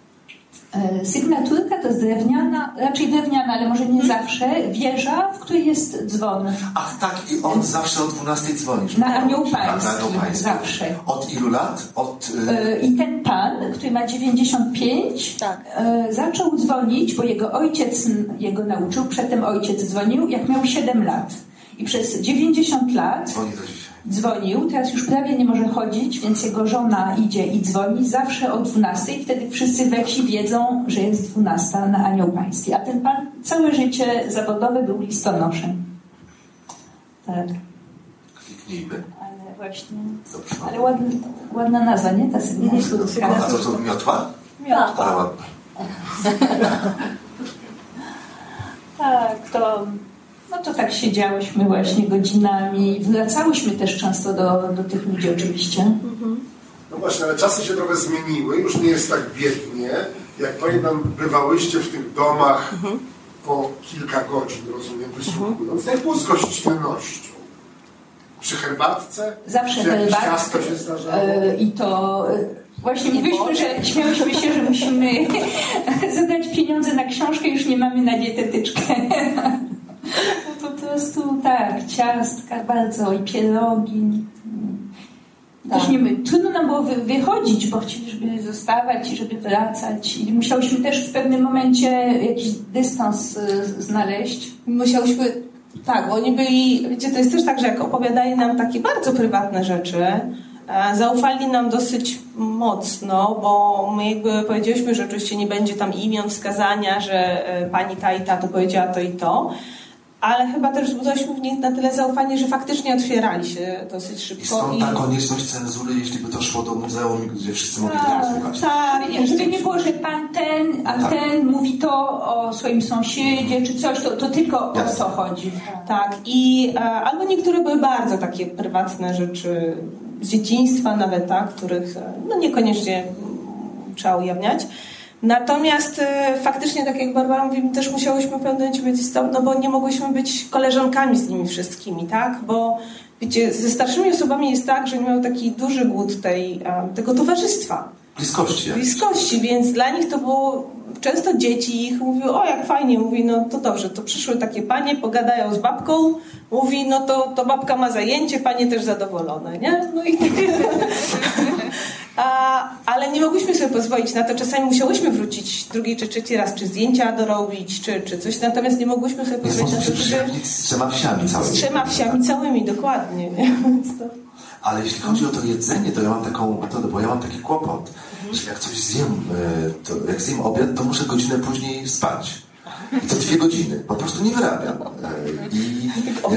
Sygnaturka to jest drewniana, raczej drewniana, ale może nie zawsze, wieża, w której jest dzwon. Ach tak, i on zawsze o 12 dzwoni. żeby Na Anioł Pański, zawsze. Od ilu lat? Od... Y... E, I ten pan, który ma 95, Tak. e, zaczął dzwonić, bo jego ojciec jego nauczył, przedtem ojciec dzwonił, jak miał 7 lat. I przez 90 lat Dzwoni do. Dzwonił, teraz już prawie nie może chodzić, więc jego żona idzie i dzwoni zawsze o 12. Wtedy wszyscy we wsi wiedzą, że jest 12 na Anioł Pański. A ten pan całe życie zawodowe był listonoszem. Tak, Kliknijmy. ale właśnie... Dobrze. Ale ładna, ładna nazwa, nie? Ta sygnaturka. A co to miotła? Miotła. Ale ładna. Tak, to, no to tak siedziałyśmy właśnie godzinami. Wracałyśmy też często do, do tych ludzi oczywiście. No właśnie, ale czasy się trochę zmieniły, już nie jest tak biednie. Jak pamiętam, bywałyście w tych domach mhm. po kilka godzin, rozumiem, wysłuchując. Jak było z gościnnością? Przy herbatce? Zawsze herbatkę. ciasto się zdarzało? Yy, I to... Yy Właśnie mówiliśmy, że śmiałyśmy się, że musimy [LAUGHS] zadać pieniądze na książkę, już nie mamy na dietetyczkę. Po prostu tak, ciastka bardzo i pierogi. Tak. Też nie, trudno nam było wychodzić, bo chcieliśmy zostawać i żeby wracać. I musiałyśmy też w pewnym momencie jakiś dystans y, znaleźć. Musiałyśmy, tak, bo oni byli, wiecie, to jest też tak, że jak opowiadali nam takie bardzo prywatne rzeczy, E, zaufali nam dosyć mocno, bo my jakby powiedzieliśmy, że oczywiście nie będzie tam imion, wskazania, że e, pani ta i ta to powiedziała to i to, ale chyba też wzbudzaliśmy w nich na tyle zaufanie, że faktycznie otwierali się dosyć szybko. I stąd ta konieczność cenzury, jeśli by to szło do muzeum, gdzie wszyscy mogli tak, tego słuchać. Tak, żeby nie było, że pan ten, a tak. ten mówi to o swoim sąsiedzie, czy coś, to, to tylko Jasne. o to chodzi. Tak, i e, albo niektóre były bardzo takie prywatne rzeczy, z dzieciństwa nawet, tak, których e, no niekoniecznie trzeba ujawniać. Natomiast e, faktycznie, tak jak Barbara mówi, też musiałyśmy momencie być no bo nie mogłyśmy być koleżankami z nimi wszystkimi, tak? Bo wiecie, ze starszymi osobami jest tak, że nie mają taki duży głód tej, tego towarzystwa. Bliskości. Bliskości, więc dla nich to było często dzieci ich mówiły, o jak fajnie, mówi, no to dobrze, to przyszły takie panie, pogadają z babką, mówi, no to, to babka ma zajęcie, panie też zadowolone, nie? No i tak. [LAUGHS] Ale nie mogłyśmy sobie pozwolić na to. Czasami musiałyśmy wrócić drugi czy trzeci raz, czy zdjęcia dorobić, czy, czy coś. Natomiast nie mogłyśmy sobie pozwolić na to, żeby... Z trzema wsiami całymi. Z trzema wsiami całymi, dokładnie. Nie? Ale jeśli chodzi o to jedzenie, to ja mam taką metodę, bo ja mam taki kłopot, że jak coś zjem, e, to jak zjem obiad, to muszę godzinę później spać. I to dwie godziny. Po prostu nie wyrabiam. I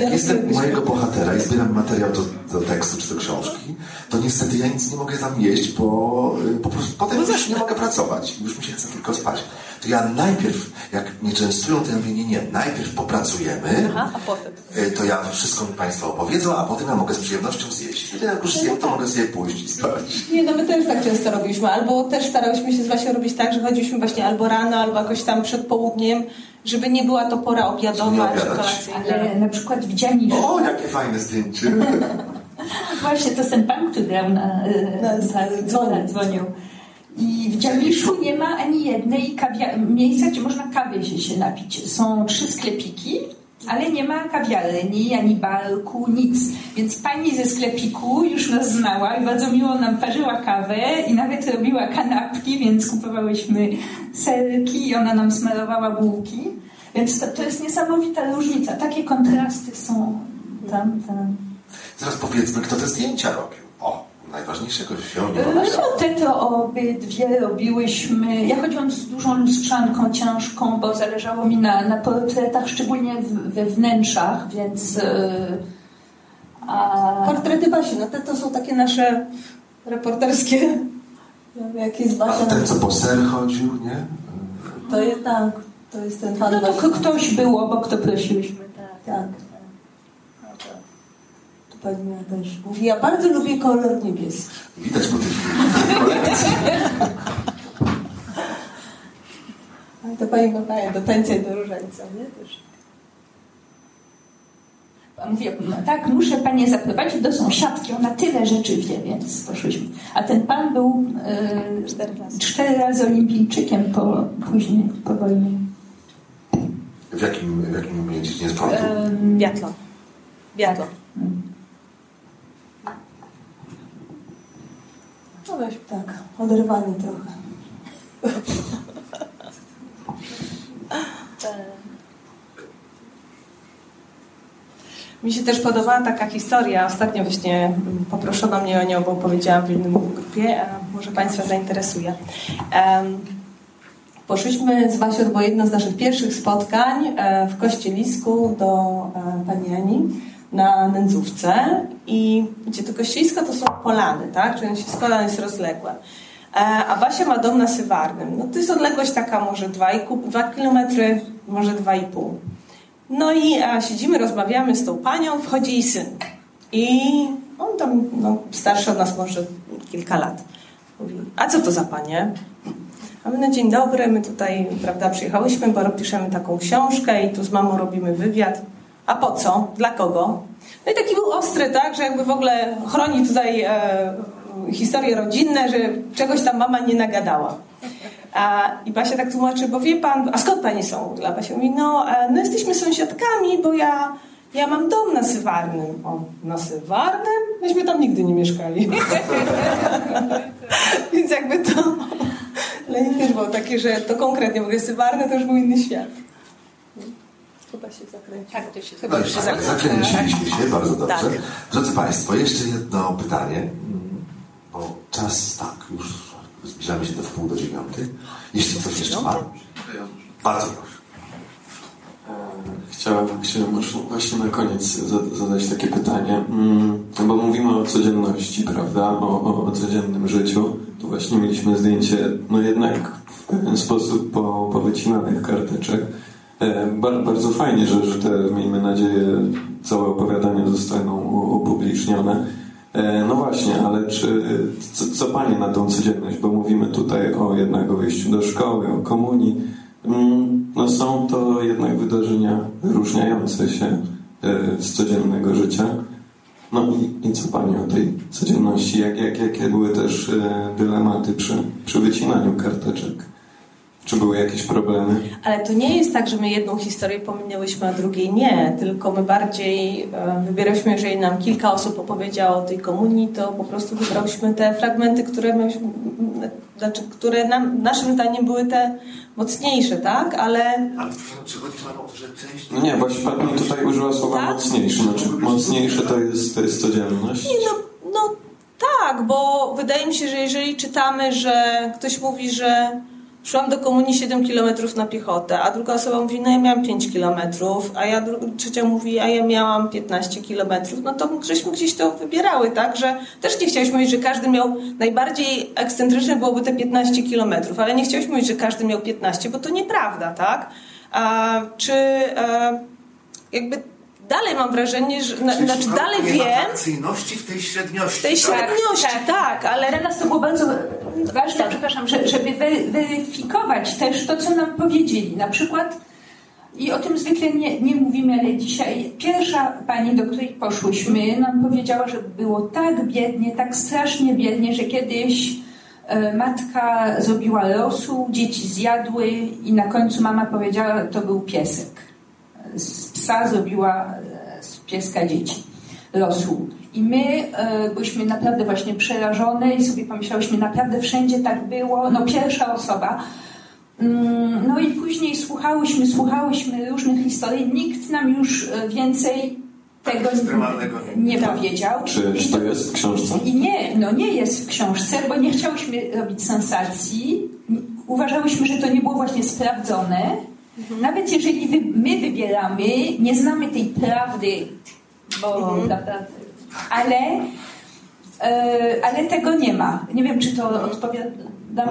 jak jestem mojego bohatera i zbieram materiał do, do tekstu czy do książki, to niestety ja nic nie mogę tam jeść, bo e, po prostu potem już nie mogę pracować. Już mi się chce tylko spać to ja najpierw, jak mnie częstują, to ja mówię, nie, nie, najpierw popracujemy, Aha, a potem. E, to ja wszystko mi Państwo opowiedzą, a potem ja mogę z przyjemnością zjeść. I jak już zjem, to mogę sobie pójść i spać. Nie, no my też tak często robiliśmy, albo też starałyśmy się z Wasią robić tak, że chodziliśmy właśnie albo rano, albo jakoś tam przed południem, żeby nie była to pora obiadowa czy kolacyjna. Ale na przykład widziani... O, jakie fajne zdjęcie! [LAUGHS] Właśnie, to jest ten pan, który grał na, na, na, na dzwonił. I w Dziamiszu nie ma ani jednej kawia- miejsca, gdzie można kawy się napić. Są trzy sklepiki, ale nie ma kawiarni, ani barku, nic. Więc pani ze sklepiku już nas znała i bardzo miło nam parzyła kawę i nawet robiła kanapki, więc kupowałyśmy serki i ona nam smarowała bułki. Więc to, to jest niesamowita różnica. Takie kontrasty są tam, tam. Zaraz powiedzmy, kto te zdjęcia robił. Najważniejszego się nie No te to obydwie robiłyśmy. Ja chodziłam z dużą lustrzanką ciężką, bo zależało mi na, na portretach, szczególnie w, we wnętrzach, więc... E, a... Portrety Basi, no te to są takie nasze reporterskie. Jak jest Basia... A ten, co po ser chodził, nie? To jest tak, to jest ten pan No to ktoś było, bo kto prosiłyśmy. Tak. tak pani też mówi, ja bardzo lubię kolor niebieski. Widać po tych kolekcji. to pani kochaje do tańca i do różańca, nie? Też. Mówię, no tak, muszę panie zaprowadzić do sąsiadki, ona tyle rzeczy wie, więc poszłyśmy. A ten pan był yy, cztery, razy. cztery razy olimpijczykiem po, później, po wojnie. W jakim, w jakim dziedzinie sportu? Biatlon. Biatlon. Hmm. No weź tak, oderwany trochę. Mi się też podobała taka historia. Ostatnio właśnie poproszono mnie o nią, bo powiedziałam w innym grupie, a może Państwa zainteresuje. Um, poszliśmy z Wasią, to było jedno z naszych pierwszych spotkań e, w Kościelisku do e, pani Ani na nędzówce i gdzie to kościelisko to są polany, tak? Czyli się składa, jest rozległe. A Basia ma dom na Sywarnym. No to jest odległość taka może 2 km, może 2,5. No i a, siedzimy, rozmawiamy z tą panią, wchodzi jej syn. I on tam no, starszy od nas może kilka lat. Mówi, a co to za panie? A my na dzień dobry, my tutaj, prawda, przyjechałyśmy, bo piszemy taką książkę i tu z mamą robimy wywiad. A po co? Dla kogo? No i taki był ostry, tak, że jakby w ogóle chroni tutaj e, historie rodzinne, że czegoś tam mama nie nagadała. A, I Basia tak tłumaczy, bo wie pan, a skąd pani są? A Basia mówi, no, e, no jesteśmy sąsiadkami, bo ja, ja mam dom na Sywarnym. O, na Sywarnym? Myśmy tam nigdy nie mieszkali. [LAUGHS] Więc jakby to dla nich też było takie, że to konkretnie, bo Sywarny to już był inny świat. Chyba się zakręciło. Tak, to się No tak, zakręciliśmy się, bardzo dobrze. Tak. Drodzy Państwo, jeszcze jedno pytanie, bo czas tak, już zbliżamy się do wpół do dziewiątej. Jeśli ktoś jeszcze ma, bardzo proszę. Chciałem, chciałem już właśnie na koniec za- zadać takie pytanie, mm, bo mówimy o codzienności, prawda, o, o, o codziennym życiu. Tu właśnie mieliśmy zdjęcie, no jednak w pewien sposób po, powycinanych karteczek. E, Bardzo, fajnie, że, te, miejmy nadzieję, całe opowiadania zostaną upublicznione. E, No właśnie, ale czy, co, co Panie na tą codzienność, bo mówimy tutaj o jednak o wyjściu do szkoły, o komunii, Mm, No są to jednak wydarzenia wyróżniające się e, z codziennego życia. No i, i co Pani o tej codzienności? Jak, jak, jakie były też dylematy przy, przy wycinaniu karteczek? Czy były jakieś problemy? Ale to nie jest tak, że my jedną historię pominęłyśmy, a drugiej nie, tylko my bardziej e, wybierałyśmy, jeżeli nam kilka osób opowiedziało o tej komunii, to po prostu wybrałyśmy te fragmenty, które, myśmy, m, znaczy, które nam, naszym zdaniem były te mocniejsze, tak? Ale Ale czy chodzi Panu o to, że część... No nie, właśnie Pani tutaj użyła słowa Tak? mocniejsze. Znaczy mocniejsze to jest, to jest codzienność? Nie, no, no tak, bo wydaje mi się, że jeżeli czytamy, że ktoś mówi, że szłam do komunii 7 km na piechotę, a druga osoba mówi, no ja miałam 5 km, a ja trzecia mówi, a ja miałam 15 km, no to żeśmy gdzieś to wybierały, tak, że też nie chciałyśmy mówić, że każdy miał, najbardziej ekscentryczne byłoby te 15 km, ale nie chciałyśmy mówić, że każdy miał 15, bo to nieprawda, tak, a, czy e, jakby dalej mam wrażenie, że, na, znaczy dalej wiem, atrakcyjności w tej średniości. w tej średniości, tak, ale Dla nas to było bardzo ważne, przepraszam, że, żeby weryfikować też to, co nam powiedzieli. Na przykład, i o tym zwykle nie, nie mówimy, ale dzisiaj pierwsza pani, do której poszłyśmy, nam powiedziała, że było tak biednie, tak strasznie biednie, że kiedyś e, matka zrobiła losu, dzieci zjadły i na końcu mama powiedziała, to był piesek. Z psa zrobiła e, z pieska dzieci losu. I my e, byliśmy naprawdę właśnie przerażone i sobie pomyślałyśmy, naprawdę wszędzie tak było. No pierwsza osoba. Mm, No i później słuchałyśmy, słuchałyśmy różnych historii. Nikt nam już e, więcej tego nie. nie powiedział. Czy, czy to jest w książce? I nie, no nie jest w książce, bo nie chciałyśmy robić sensacji. Uważałyśmy, że to nie było właśnie sprawdzone. Nawet jeżeli wy, my wybieramy, nie znamy tej prawdy, bo prawda, ale, e, ale tego nie ma. Nie wiem, czy to odpowiadam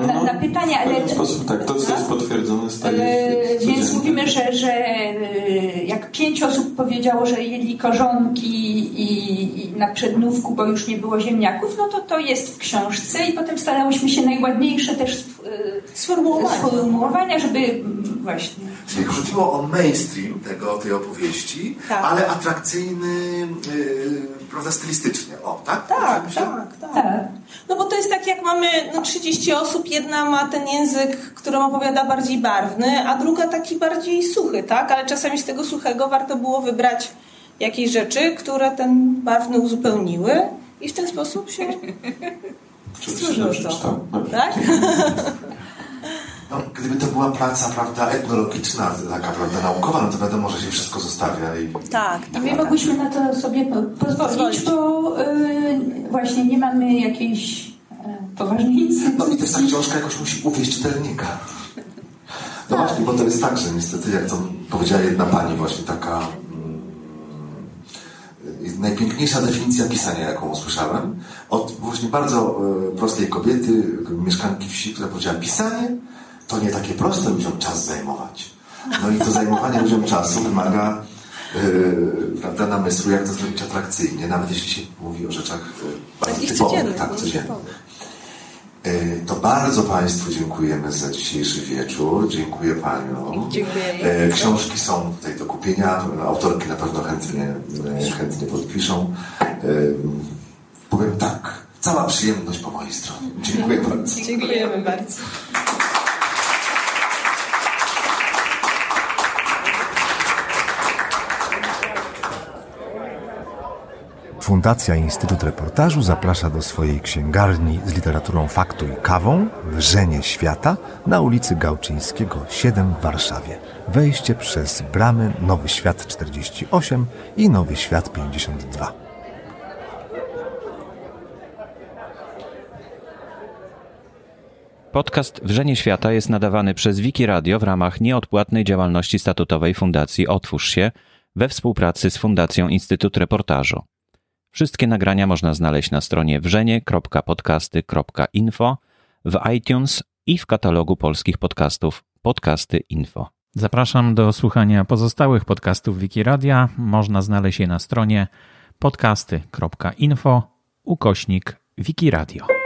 na, na pytanie, No, w ale pewien sposób tak. To, co jest potwierdzone, staje E, się Więc mówimy, że, że e, jak pięć osób powiedziało, że jedli korzonki i, i na przednówku, bo już nie było ziemniaków, no to to jest w książce i potem starałyśmy się najładniejsze też Sformułowania. sformułowania, żeby mm, właśnie. Czyli chodziło o mainstream tego, tej opowieści, Tak. ale atrakcyjny, yy, prawda, stylistycznie. O, tak? tak, tak, tak. Tak. No bo to jest tak, jak mamy no, 30 osób, jedna ma ten język, którym opowiada bardziej barwny, a druga taki bardziej suchy, tak? Ale czasami z tego suchego warto było wybrać jakieś rzeczy, które ten barwny uzupełniły i w ten sposób się [LAUGHS] stworzyło to. Przeczytał. Tak? No, gdyby to była praca, prawda, etnologiczna, taka, prawda, naukowa, no to wiadomo, że się wszystko zostawia i... Tak. I my mogłyśmy na to sobie po- pozwolić, Pozwolić. bo e, właśnie nie mamy jakiejś poważnej No i też ta książka jakoś musi uwieść czytelnika. No właśnie, bo to jest tak, że niestety, jak to powiedziała jedna pani, właśnie taka najpiękniejsza definicja pisania, jaką usłyszałem, od właśnie bardzo e, prostej kobiety, mieszkanki wsi, która powiedziała, pisanie to nie takie proste ludziom czas zajmować. No i to zajmowanie [LAUGHS] ludziom czasu wymaga e, prawda, namysłu, jak to zrobić atrakcyjnie, nawet jeśli się mówi o rzeczach e, bardzo typowych, tak, no, codziennych. E, to bardzo Państwu dziękujemy za dzisiejszy wieczór. Dziękuję Paniom. Dziękujemy. E, Książki są tutaj do kupienia. Autorki na pewno chętnie, e, chętnie podpiszą. Powiem tak, cała przyjemność po mojej stronie. Dziękuję bardzo. Dziękujemy bardzo. Fundacja Instytut Reportażu zaprasza do swojej księgarni z literaturą faktu i kawą Wrzenie Świata na ulicy Gałczyńskiego 7 w Warszawie. Wejście przez bramy Nowy Świat 48 i Nowy Świat 52. Podcast Wrzenie Świata jest nadawany przez Wiki Radio w ramach nieodpłatnej działalności statutowej Fundacji Otwórz się we współpracy z Fundacją Instytut Reportażu. Wszystkie nagrania można znaleźć na stronie wrzenie.podcasty.info, w iTunes i w katalogu polskich podcastów Podcasty Info. Zapraszam do słuchania pozostałych podcastów Wikiradia. Można znaleźć je na stronie podcasty.info ukośnik Wikiradio.